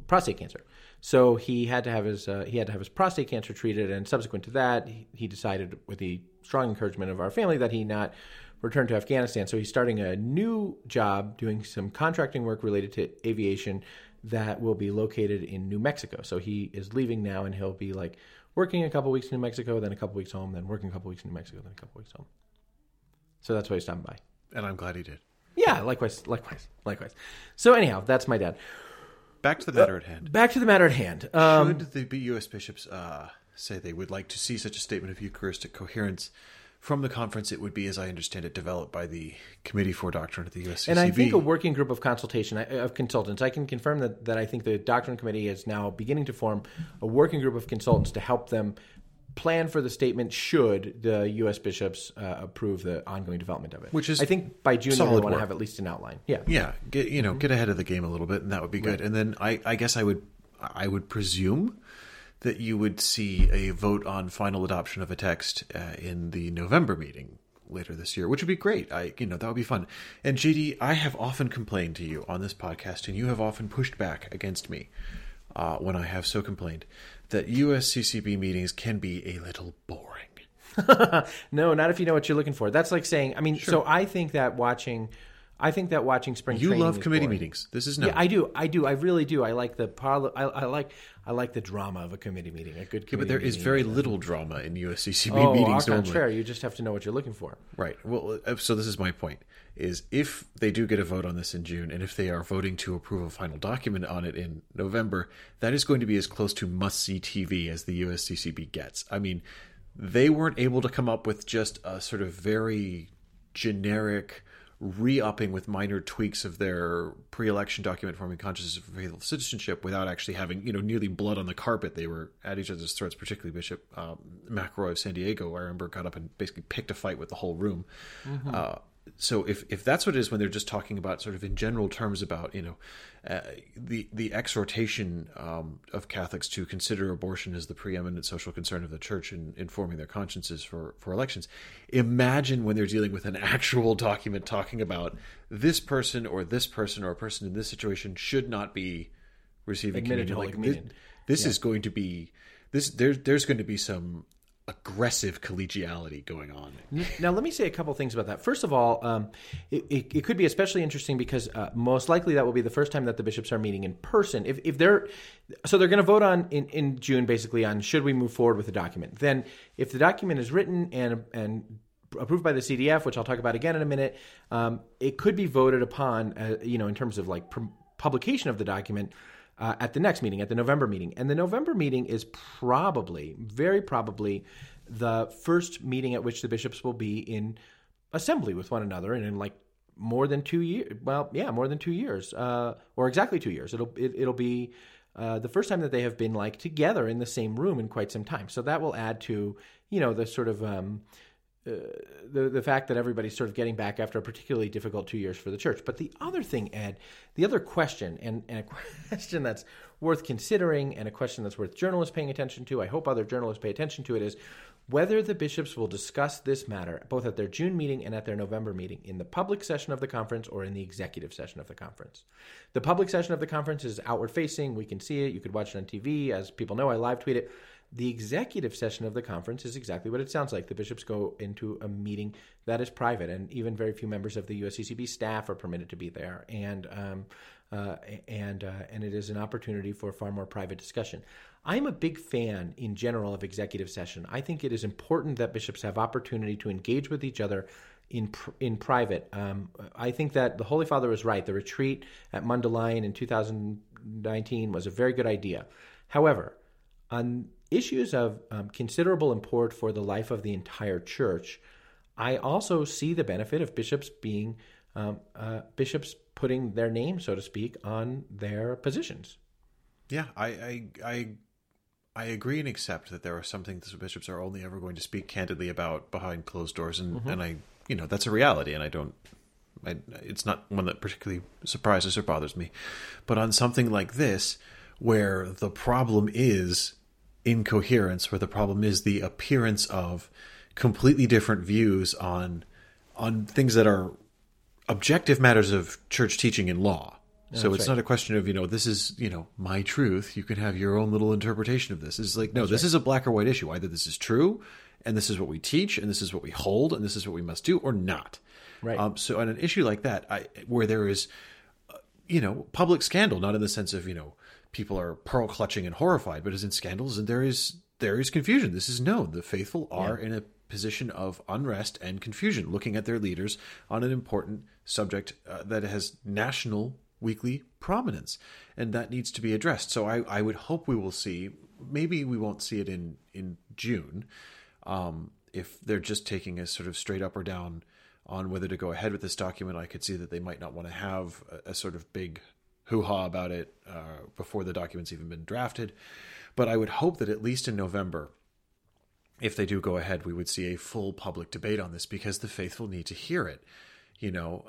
prostate cancer. So he had to have his uh, he had to have his prostate cancer treated, and subsequent to that, he, he decided, with the strong encouragement of our family, that he not return to Afghanistan. So he's starting a new job doing some contracting work related to aviation that will be located in New Mexico. So he is leaving now, and he'll be like working a couple weeks in New Mexico, then a couple weeks home, then working a couple weeks in New Mexico, then a couple weeks home. So that's why he's stopping by. And I'm glad he did. Yeah, likewise, likewise, likewise. So anyhow, that's my dad. Back to the matter at hand. Back to the matter at hand. Um, Should the U.S. bishops uh, say they would like to see such a statement of Eucharistic coherence from the conference? It would be, as I understand it, developed by the Committee for Doctrine at the USCCB. and I think a working group of consultation of consultants. I can confirm that, that I think the doctrine committee is now beginning to form a working group of consultants to help them plan for the statement should the U.S. bishops uh, approve the ongoing development of it. Which is I think by June they want to have at least an outline. Yeah. yeah, get you know get ahead of the game a little bit, and that would be good. And then I, I guess I would I would presume that you would see a vote on final adoption of a text uh, in the November meeting later this year, which would be great. I you know that would be fun. And JD, I have often complained to you on this podcast, and you have often pushed back against me uh, when I have so complained that USCCB meetings can be a little boring. No, not if you know what you're looking for. That's like saying. I mean, so I think that watching, I think that watching spring. You love committee boring. meetings. This is no. Yeah, I do. I do. I really do. I like the parlor. I, I like. I like the drama of a committee meeting. A good committee. but there is very little drama in USCCB oh, meetings au normally. contraire. You just have to know what you're looking for. Right. Well, uh, so this is my point: is if they do get a vote on this in June, and if they are voting to approve a final document on it in November, that is going to be as close to must-see TV as the USCCB gets. I mean, they weren't able to come up with just a sort of very generic re-upping with minor tweaks of their pre-election document forming consciousness of faithful citizenship without actually having you know nearly blood on the carpet. They were at each other's throats particularly bishop um, mcelroy of san diego i remember got up and basically picked a fight with the whole room. Uh, so if if that's what it is when they're just talking about sort of in general terms about you know uh, the the exhortation um, of Catholics to consider abortion as the preeminent social concern of the church in informing their consciences for for elections, imagine when they're dealing with an actual document talking about this person or this person or a person in this situation should not be receiving Admitted communion. Like. This, this is going to be this there's there's going to be some aggressive collegiality going on. Now, let me say a couple things about that. First of all, um, it, it, it could be especially interesting because uh, most likely that will be the first time that the bishops are meeting in person. If, if they're so, they're going to vote on in, in June basically on should we move forward with the document. Then, if the document is written and and approved by the CDF, which I'll talk about again in a minute, um, it could be voted upon. Uh, you know, in terms of like pr- publication of the document uh, at the next meeting, at the November meeting. And the November meeting is probably, very probably, the first meeting at which the bishops will be in assembly with one another and in like more than two years. Well, yeah, more than two years, uh, or exactly two years. It'll it, it'll be uh, the first time that they have been like together in the same room in quite some time. So that will add to you know the sort of um, Uh, the the fact that everybody's sort of getting back after a particularly difficult two years for the church. But the other thing, Ed, the other question, and, and a question that's worth considering, and a question that's worth journalists paying attention to. I hope other journalists pay attention to it. Is whether the bishops will discuss this matter both at their June meeting and at their November meeting in the public session of the conference or in the executive session of the conference. The public session of the conference is outward facing. We can see it. You could watch it on TV. As people know, I live tweet it. The executive session of the conference is exactly what it sounds like. The bishops go into a meeting that is private, and even very few members of the USCCB staff are permitted to be there. And um, uh, and uh, and it is an opportunity for far more private discussion. I'm a big fan in general of executive session. I think it is important that bishops have opportunity to engage with each other in in private. Um, I think that the Holy Father was right. The retreat at Mundelein in 2019 was a very good idea. However, on issues of um, considerable import for the life of the entire church, I also see the benefit of bishops being um, uh, bishops putting their name, so to speak, on their positions. Yeah, I, I, I, I agree and accept that there are some things that bishops are only ever going to speak candidly about behind closed doors, and, mm-hmm. and I, you know, that's a reality, and I don't. I, it's not one that particularly surprises or bothers me, but on something like this, where the problem is incoherence, where the problem is the appearance of completely different views on on things that are objective matters of church teaching and law. so it's right. not a question of, you know, this is, you know, my truth. You can have your own little interpretation of this. It's like, no, That's this right. is a black or white issue. Either this is true and this is what we teach and this is what we hold and this is what we must do or not. Right. Um, so on an issue like that, I, where there is, uh, you know, public scandal, not in the sense of, you know, people are pearl clutching and horrified, but as in scandals, and there is there is confusion. This is known. The faithful are yeah. in a position of unrest and confusion, looking at their leaders on an important subject uh, that has national weekly prominence, and that needs to be addressed. So I, I would hope we will see. Maybe we won't see it in in June, um, if they're just taking a sort of straight up or down on whether to go ahead with this document. I could see that they might not want to have a, a sort of big hoo ha about it uh, before the document's even been drafted. But I would hope that at least in November, if they do go ahead, we would see a full public debate on this because the faithful need to hear it. You know,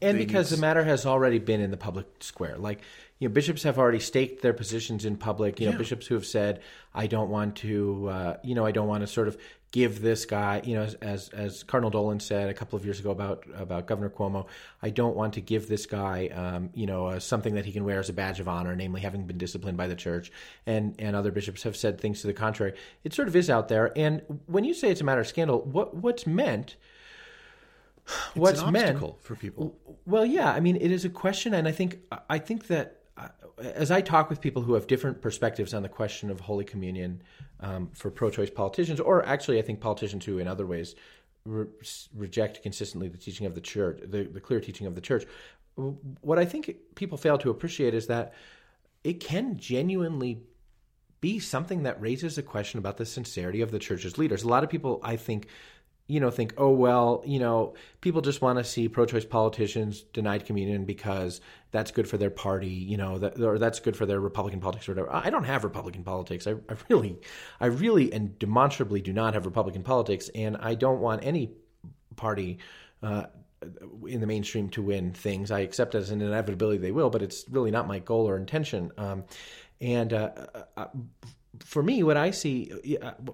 and because the matter has already been in the public square. Like, you know, bishops have already staked their positions in public. You know, bishops who have said, "I don't want to," uh, you know, I don't want to sort of give this guy, you know, as, as, as Cardinal Dolan said a couple of years ago about about Governor Cuomo, I don't want to give this guy, um, you know, uh, something that he can wear as a badge of honor, namely having been disciplined by the church. And and other bishops have said things to the contrary. It sort of is out there. And when you say it's a matter of scandal, what what's meant? What's meant for people? Well, yeah, I mean, it is a question, and I think I think that as I talk with people who have different perspectives on the question of Holy Communion um, for pro-choice politicians, or actually, I think politicians who, in other ways, re- reject consistently the teaching of the church, the, the clear teaching of the church, what I think people fail to appreciate is that it can genuinely be something that raises a question about the sincerity of the church's leaders. A lot of people, I think, you know, think, oh, well, you know, people just want to see pro choice politicians denied communion because that's good for their party, you know, that, or that's good for their Republican politics or whatever. I don't have Republican politics. I, I really, I really and demonstrably do not have Republican politics. And I don't want any party uh, in the mainstream to win things. I accept as an inevitability they will, but it's really not my goal or intention. Um, and uh, uh, for me, what I see,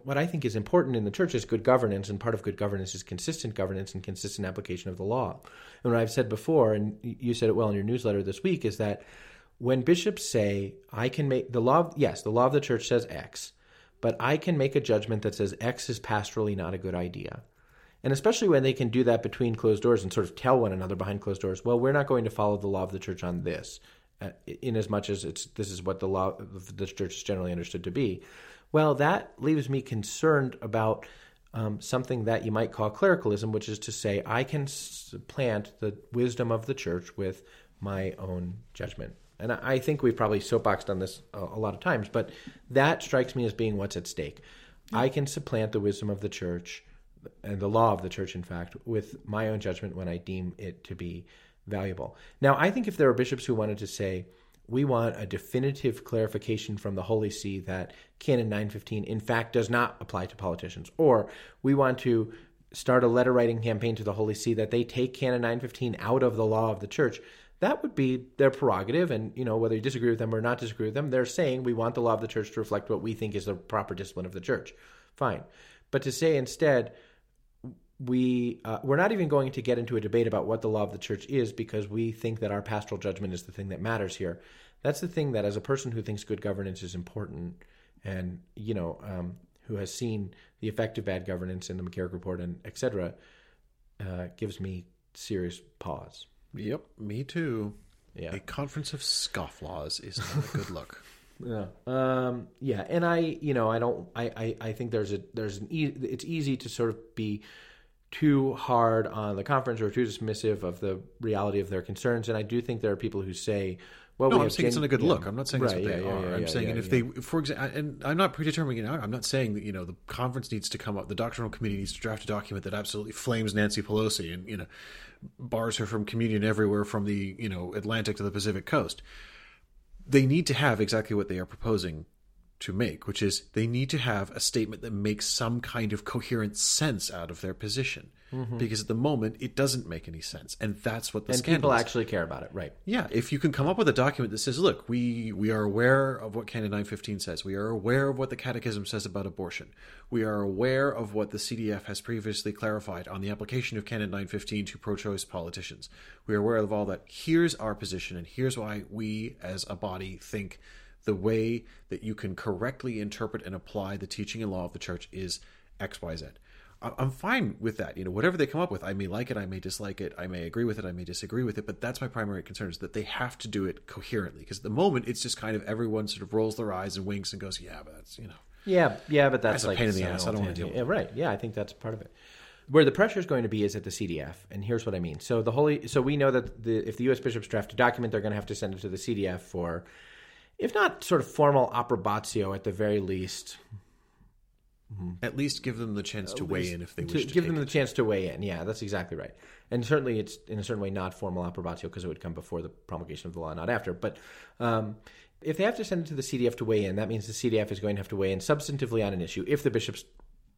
what I think is important in the church is good governance, and part of good governance is consistent governance and consistent application of the law. And what I've said before, and you said it well in your newsletter this week, is that when bishops say, "I can make the law," of, yes, the law of the church says X, but I can make a judgment that says X is pastorally not a good idea. And especially when they can do that between closed doors and sort of tell one another behind closed doors, well, we're not going to follow the law of the church on this uh, in as much as it's this is what the law of the church is generally understood to be. Well, that leaves me concerned about um, something that you might call clericalism, which is to say, I can supplant the wisdom of the church with my own judgment. And I think we've probably soapboxed on this a, a lot of times, but that strikes me as being what's at stake. I can supplant the wisdom of the church and the law of the church, in fact, with my own judgment when I deem it to be valuable. Now, I think if there are bishops who wanted to say, we want a definitive clarification from the Holy See that Canon 915 in fact does not apply to politicians, or we want to start a letter writing campaign to the Holy See that they take Canon 915 out of the law of the church, that would be their prerogative. And, you know, whether you disagree with them or not disagree with them, they're saying we want the law of the church to reflect what we think is the proper discipline of the church. Fine. But to say instead, we uh, we're not even going to get into a debate about what the law of the church is because we think that our pastoral judgment is the thing that matters here. That's the thing that, as a person who thinks good governance is important, and you know, um, who has seen the effect of bad governance in the McCarrick Report and etc., uh, gives me serious pause. Yep, me too. Yeah. A conference of scofflaws is not a good look. Yeah. Um, yeah. And I, you know, I don't, I, I, I think there's a, there's an, e- it's easy to sort of be too hard on the conference or too dismissive of the reality of their concerns. And I do think there are people who say, well, No, we I'm saying it's gen- not a good yeah. look. I'm not saying that's Right, what yeah, they yeah, are. I'm saying, and if they, for example, and I'm not predetermining it out. I'm not saying that you know the conference needs to come up. The doctrinal committee needs to draft a document that absolutely flames Nancy Pelosi and you know bars her from communion everywhere from the you know Atlantic to the Pacific coast. They need to have exactly what they are proposing to make, which is they need to have a statement that makes some kind of coherent sense out of their position. Mm-hmm. Because at the moment, it doesn't make any sense, and that's what the and people is. actually care about it. Right. Yeah, if you can come up with a document that says, "Look, we we are aware of what Canon 915 says. We are aware of what the Catechism says about abortion. We are aware of what the CDF has previously clarified on the application of Canon 915 to pro-choice politicians. We are aware of all that. Here's our position, and here's why we, as a body, think the way that you can correctly interpret and apply the teaching and law of the Church is X, Y, Z." I- I'm fine with that. You know, whatever they come up with, I may like it, I may dislike it, I may agree with it, I may disagree with it. But that's my primary concern is that they have to do it coherently. Because at the moment, it's just kind of everyone sort of rolls their eyes and winks and goes, "Yeah, but that's you know." Yeah, yeah, but that's, That's a like pain in the ass. I don't wanna deal thing. with Yeah, right. Yeah, I think that's part of it. Where the pressure is going to be is at the CDF, and here's what I mean. So the holy, so we know that the, if the U.S. bishops draft a document, they're going to have to send it to the CDF for, if not sort of formal approbatio, at the very least, At least give them the chance to weigh in if they to wish to, give them it. the chance to weigh in. Yeah, that's exactly right. And certainly, it's in a certain way not formal approbatio because it would come before the promulgation of the law, not after. But um, if they have to send it to the CDF to weigh in, that means the CDF is going to have to weigh in substantively on an issue. If the bishops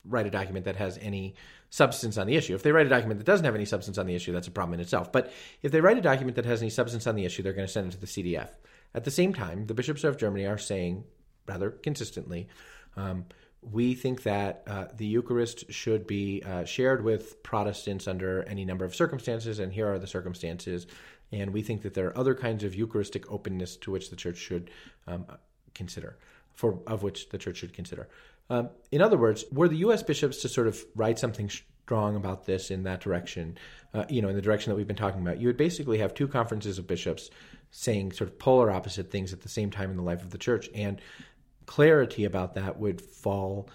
write a document that has any substance on the issue, if they write a document that doesn't have any substance on the issue, that's a problem in itself. But if they write a document that has any substance on the issue, they're going to send it to the CDF. At the same time, the bishops of Germany are saying rather consistently. Um, we think that uh, the Eucharist should be uh, shared with Protestants under any number of circumstances, and here are the circumstances. And we think that there are other kinds of Eucharistic openness to which the Church should um, consider, for of which the Church should consider. Um, in other words, were the U.S. bishops to sort of write something strong about this in that direction, uh, you know, in the direction that we've been talking about, you would basically have two conferences of bishops saying sort of polar opposite things at the same time in the life of the Church, and clarity about that would fall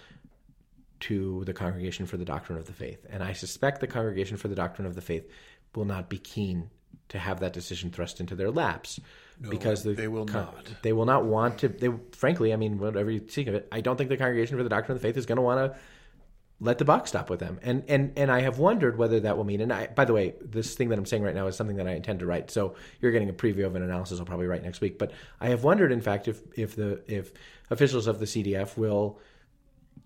to the Congregation for the Doctrine of the Faith. And I suspect the Congregation for the Doctrine of the Faith will not be keen to have that decision thrust into their laps because the, they will not. They will not want to. They frankly, I mean, whatever you think of it, I don't think the Congregation for the Doctrine of the Faith is going to want to let the buck stop with them. And and and I have wondered whether that will mean. And I, by the way, this thing that I'm saying right now is something that I intend to write. So you're getting a preview of an analysis I'll probably write next week. But I have wondered, in fact, if if the if officials of the CDF will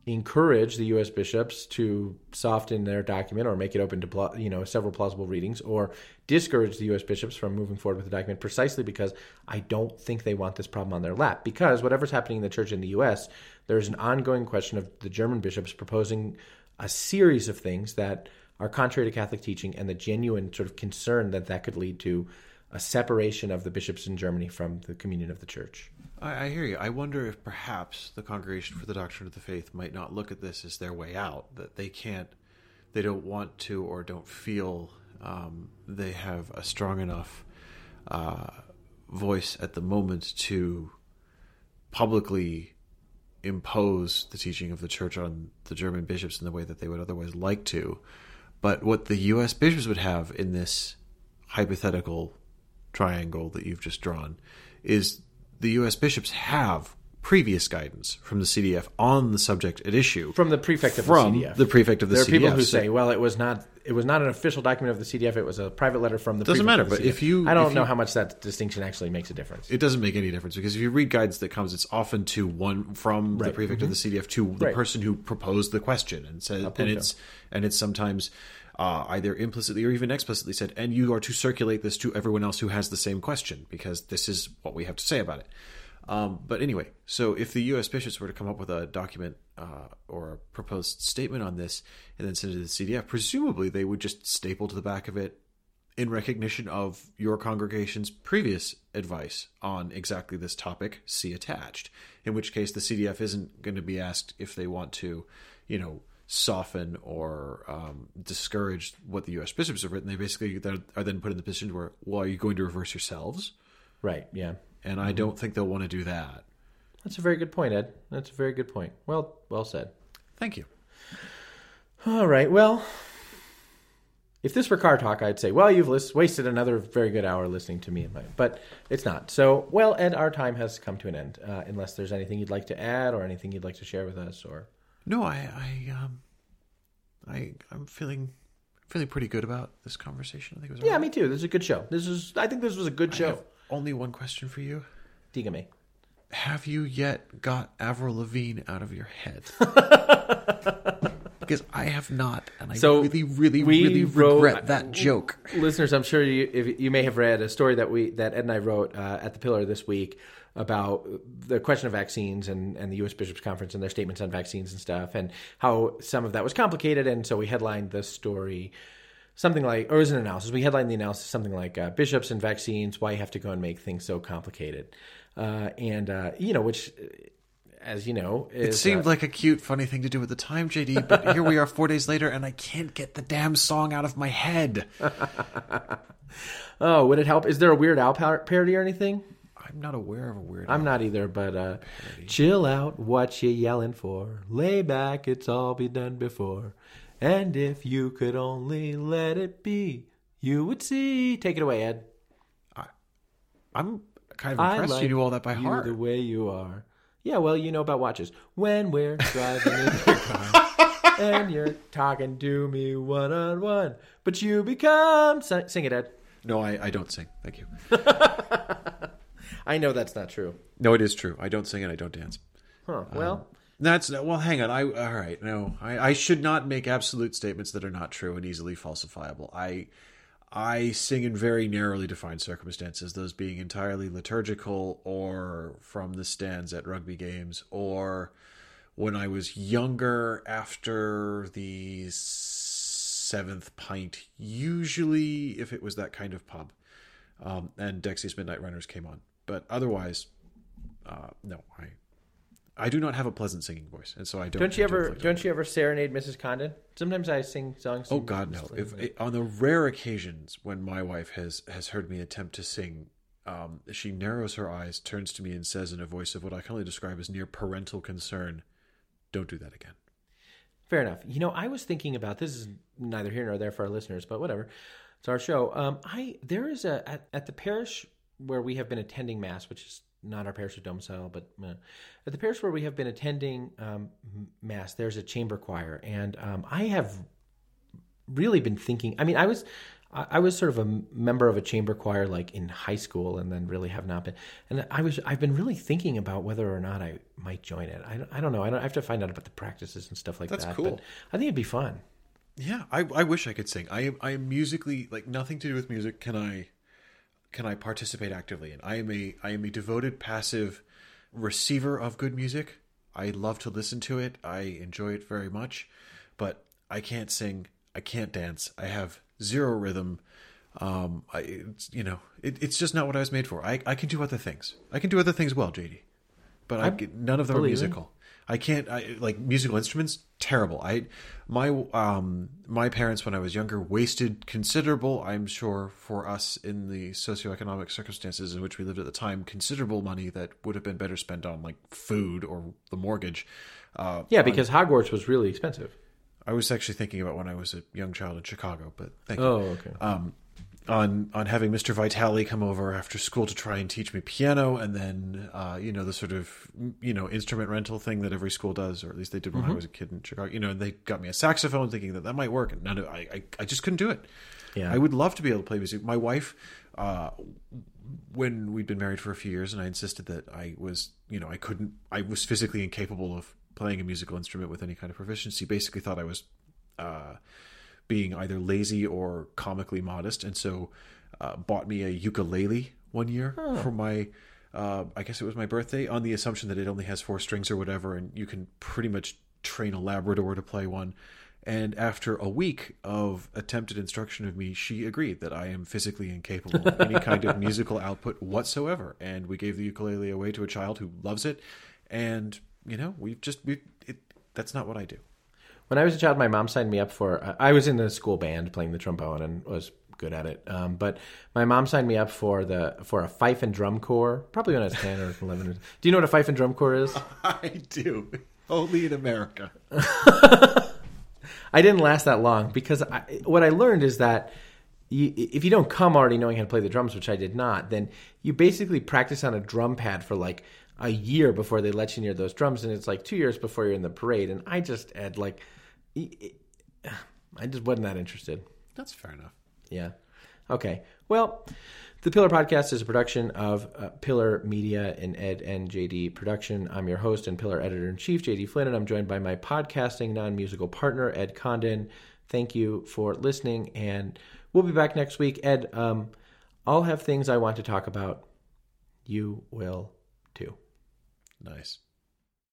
encourage the U.S. bishops to soften their document or make it open to you know several plausible readings, or discourage the U.S. bishops from moving forward with the document precisely because I don't think they want this problem on their lap. Because whatever's happening in the church in the U.S., there's an ongoing question of the German bishops proposing a series of things that are contrary to Catholic teaching, and the genuine sort of concern that that could lead to a separation of the bishops in Germany from the communion of the church. I, I hear you. I wonder if perhaps the Congregation for the Doctrine of the Faith might not look at this as their way out, that they can't, they don't want to or don't feel um, they have a strong enough uh, voice at the moment to publicly impose the teaching of the church on the German bishops in the way that they would otherwise like to. But what the U.S. bishops would have in this hypothetical triangle that you've just drawn is the U.S. bishops have previous guidance from the CDF on the subject at issue from the prefect of the CDF. the prefect of the there are people who So- say, "Well, it was not. It was not an official document of the CDF. It was a private letter from the." Doesn't prefect matter, of the but CDF." if you- I don't know you- how much that distinction actually makes a difference. it doesn't make any difference because if you read guidance that comes, it's often to one from the Right. prefect of the CDF to the Right. person who proposed the question and says, and it's and it's sometimes uh, either implicitly or even explicitly said, and you are to circulate this to everyone else who has the same question because this is what we have to say about it. Um, but anyway, so if the U.S. bishops were to come up with a document uh, or a proposed statement on this and then send it to the CDF, presumably they would just staple to the back of it in recognition of your congregation's previous advice on exactly this topic, see attached. In which case, the CDF isn't going to be asked if they want to, you know, soften or um, discourage what the U.S. bishops have written. They basically are then put in the position where, well, are you going to reverse yourselves? right? Yeah. And I don't think they'll want to do that. That's a very good point, Ed. That's a very good point. Well, well said. Thank you. All right. Well, if this were car talk, I'd say, well, you've lis- wasted another very good hour listening to me and my. But it's not. So, well, Ed, our time has come to an end. Uh, unless there's anything you'd like to add or anything you'd like to share with us, or No, I, I, um, I, I'm feeling, feeling pretty good about this conversation. I think it was. yeah, me too. This is a good show. This is. I think this was a good I show. have only one question for you. Dígame. have you yet got Avril Lavigne out of your head? because I have not, and I So, really, really, really wrote- regret that joke. listeners, I'm sure you if you may have read a story that we that Ed and I wrote uh, at the Pillar this week about the question of vaccines and, and the U.S. Bishops Conference and their statements on vaccines and stuff, and how some of that was complicated. And so we headlined the story something like, or it was an analysis. We headlined the analysis something like uh, "Bishops and Vaccines: Why You Have to Go and Make Things So Complicated," uh, and uh, you know, which, as you know, is, It seemed uh, like a cute, funny thing to do at the time, JD, but here we are four days later, and I can't get the damn song out of my head. oh, would it help? Is there a Weird Al par- parody or anything? I'm not aware of a weird. I'm not either, but uh, chill out, what you yelling for? Lay back, it's all been done before. And if you could only let it be, you would see. Take it away, Ed. I'm kind of impressed like you knew all that by you heart. the way you are. Yeah, well, you know about watches. When we're driving in your car and you're talking to me one on one, but you become sing, sing it, Ed. No, I, I don't sing. Thank you. I know that's not true. No, it is true. I don't sing and I don't dance. Huh? Well, um, That's well. Hang on. I all right. No, I, I should not make absolute statements that are not true and easily falsifiable. I I sing in very narrowly defined circumstances, those being entirely liturgical or from the stands at rugby games, or when I was younger after the seventh pint. Usually, if it was that kind of pub, um, and Dexys Midnight Runners came on, but otherwise, uh, no, I. I do not have a pleasant singing voice, and so I don't. don't you ever don't you ever serenade Mrs. Condon? Sometimes I sing songs. Oh God, no! If on the rare occasions when my wife has has heard me attempt to sing, um, she narrows her eyes, turns to me, and says in a voice of what I can only describe as near parental concern, "Don't do that again." Fair enough. You know, I was thinking about this is neither here nor there for our listeners, but whatever. It's our show. Um, I there is a at, at the parish where we have been attending mass, which is not our parish of domicile, but uh, at the parish where we have been attending um, mass, there's a chamber choir, and um, I have really been thinking. I mean, I was. I was sort of a member of a chamber choir like in high school, and then really have not been. And I was I've been really thinking about whether or not I might join it. I don't, I don't know. I, don't, I have to find out about the practices and stuff like That's that. cool. But I think it'd be fun. Yeah, I, I wish I could sing. I am I am musically like nothing to do with music. Can I can I participate actively in? I am a I am a devoted passive receiver of good music. I love to listen to it. I enjoy it very much, but I can't sing. I can't dance. I have zero rhythm. Um, I it's, you know it, it's just not what I was made for. I I can do other things. I can do other things well, JD, but I, none of them are it. musical. I can't I, like musical instruments. Terrible. I my um my parents when I was younger wasted considerable. I'm sure for us in the socioeconomic circumstances in which we lived at the time, considerable money that would have been better spent on like food or the mortgage. Uh, Yeah, because Hogwarts was really expensive. I was actually thinking about when I was a young child in Chicago, but thank you. Oh, okay. Um, on on having Mr. Vitale come over after school to try and teach me piano, and then uh, you know the sort of you know instrument rental thing that every school does, or at least they did when I was a kid in Chicago. You know, and they got me a saxophone, thinking that that might work, and none of, I, I I just couldn't do it. Yeah. I would love to be able to play music. My wife, uh, when we'd been married for a few years, and I insisted that I was, you know, I couldn't, I was physically incapable of playing a musical instrument with any kind of proficiency. Basically, thought I was uh, being either lazy or comically modest, and so uh, bought me a ukulele one year for my. Uh, I guess it was my birthday, on the assumption that it only has four strings or whatever, and you can pretty much train a Labrador to play one. And after a week of attempted instruction of me, she agreed that I am physically incapable of any kind of musical output whatsoever. And we gave the ukulele away to a child who loves it. And you know, we've just we it. That's not what I do. When I was a child, my mom signed me up for. I was in the school band playing the trombone and was good at it. Um, but my mom signed me up for the for a fife and drum corps. Probably when I was ten or eleven. Do you know what a fife and drum corps is? I do. Only in America. I didn't last that long because I, what I learned is that you, if you don't come already knowing how to play the drums, which I did not, then you basically practice on a drum pad for like a year before they let you near those drums, and it's like two years before you're in the parade. And I just had like, I just wasn't that interested. That's fair enough. Yeah. Okay. Well, the Pillar Podcast is a production of uh, Pillar Media and Ed and JD Production. I'm your host and Pillar Editor in Chief, JD Flynn, and I'm joined by my podcasting non musical partner, Ed Condon. Thank you for listening, and we'll be back next week. Ed, um, I'll have things I want to talk about. You will too. Nice.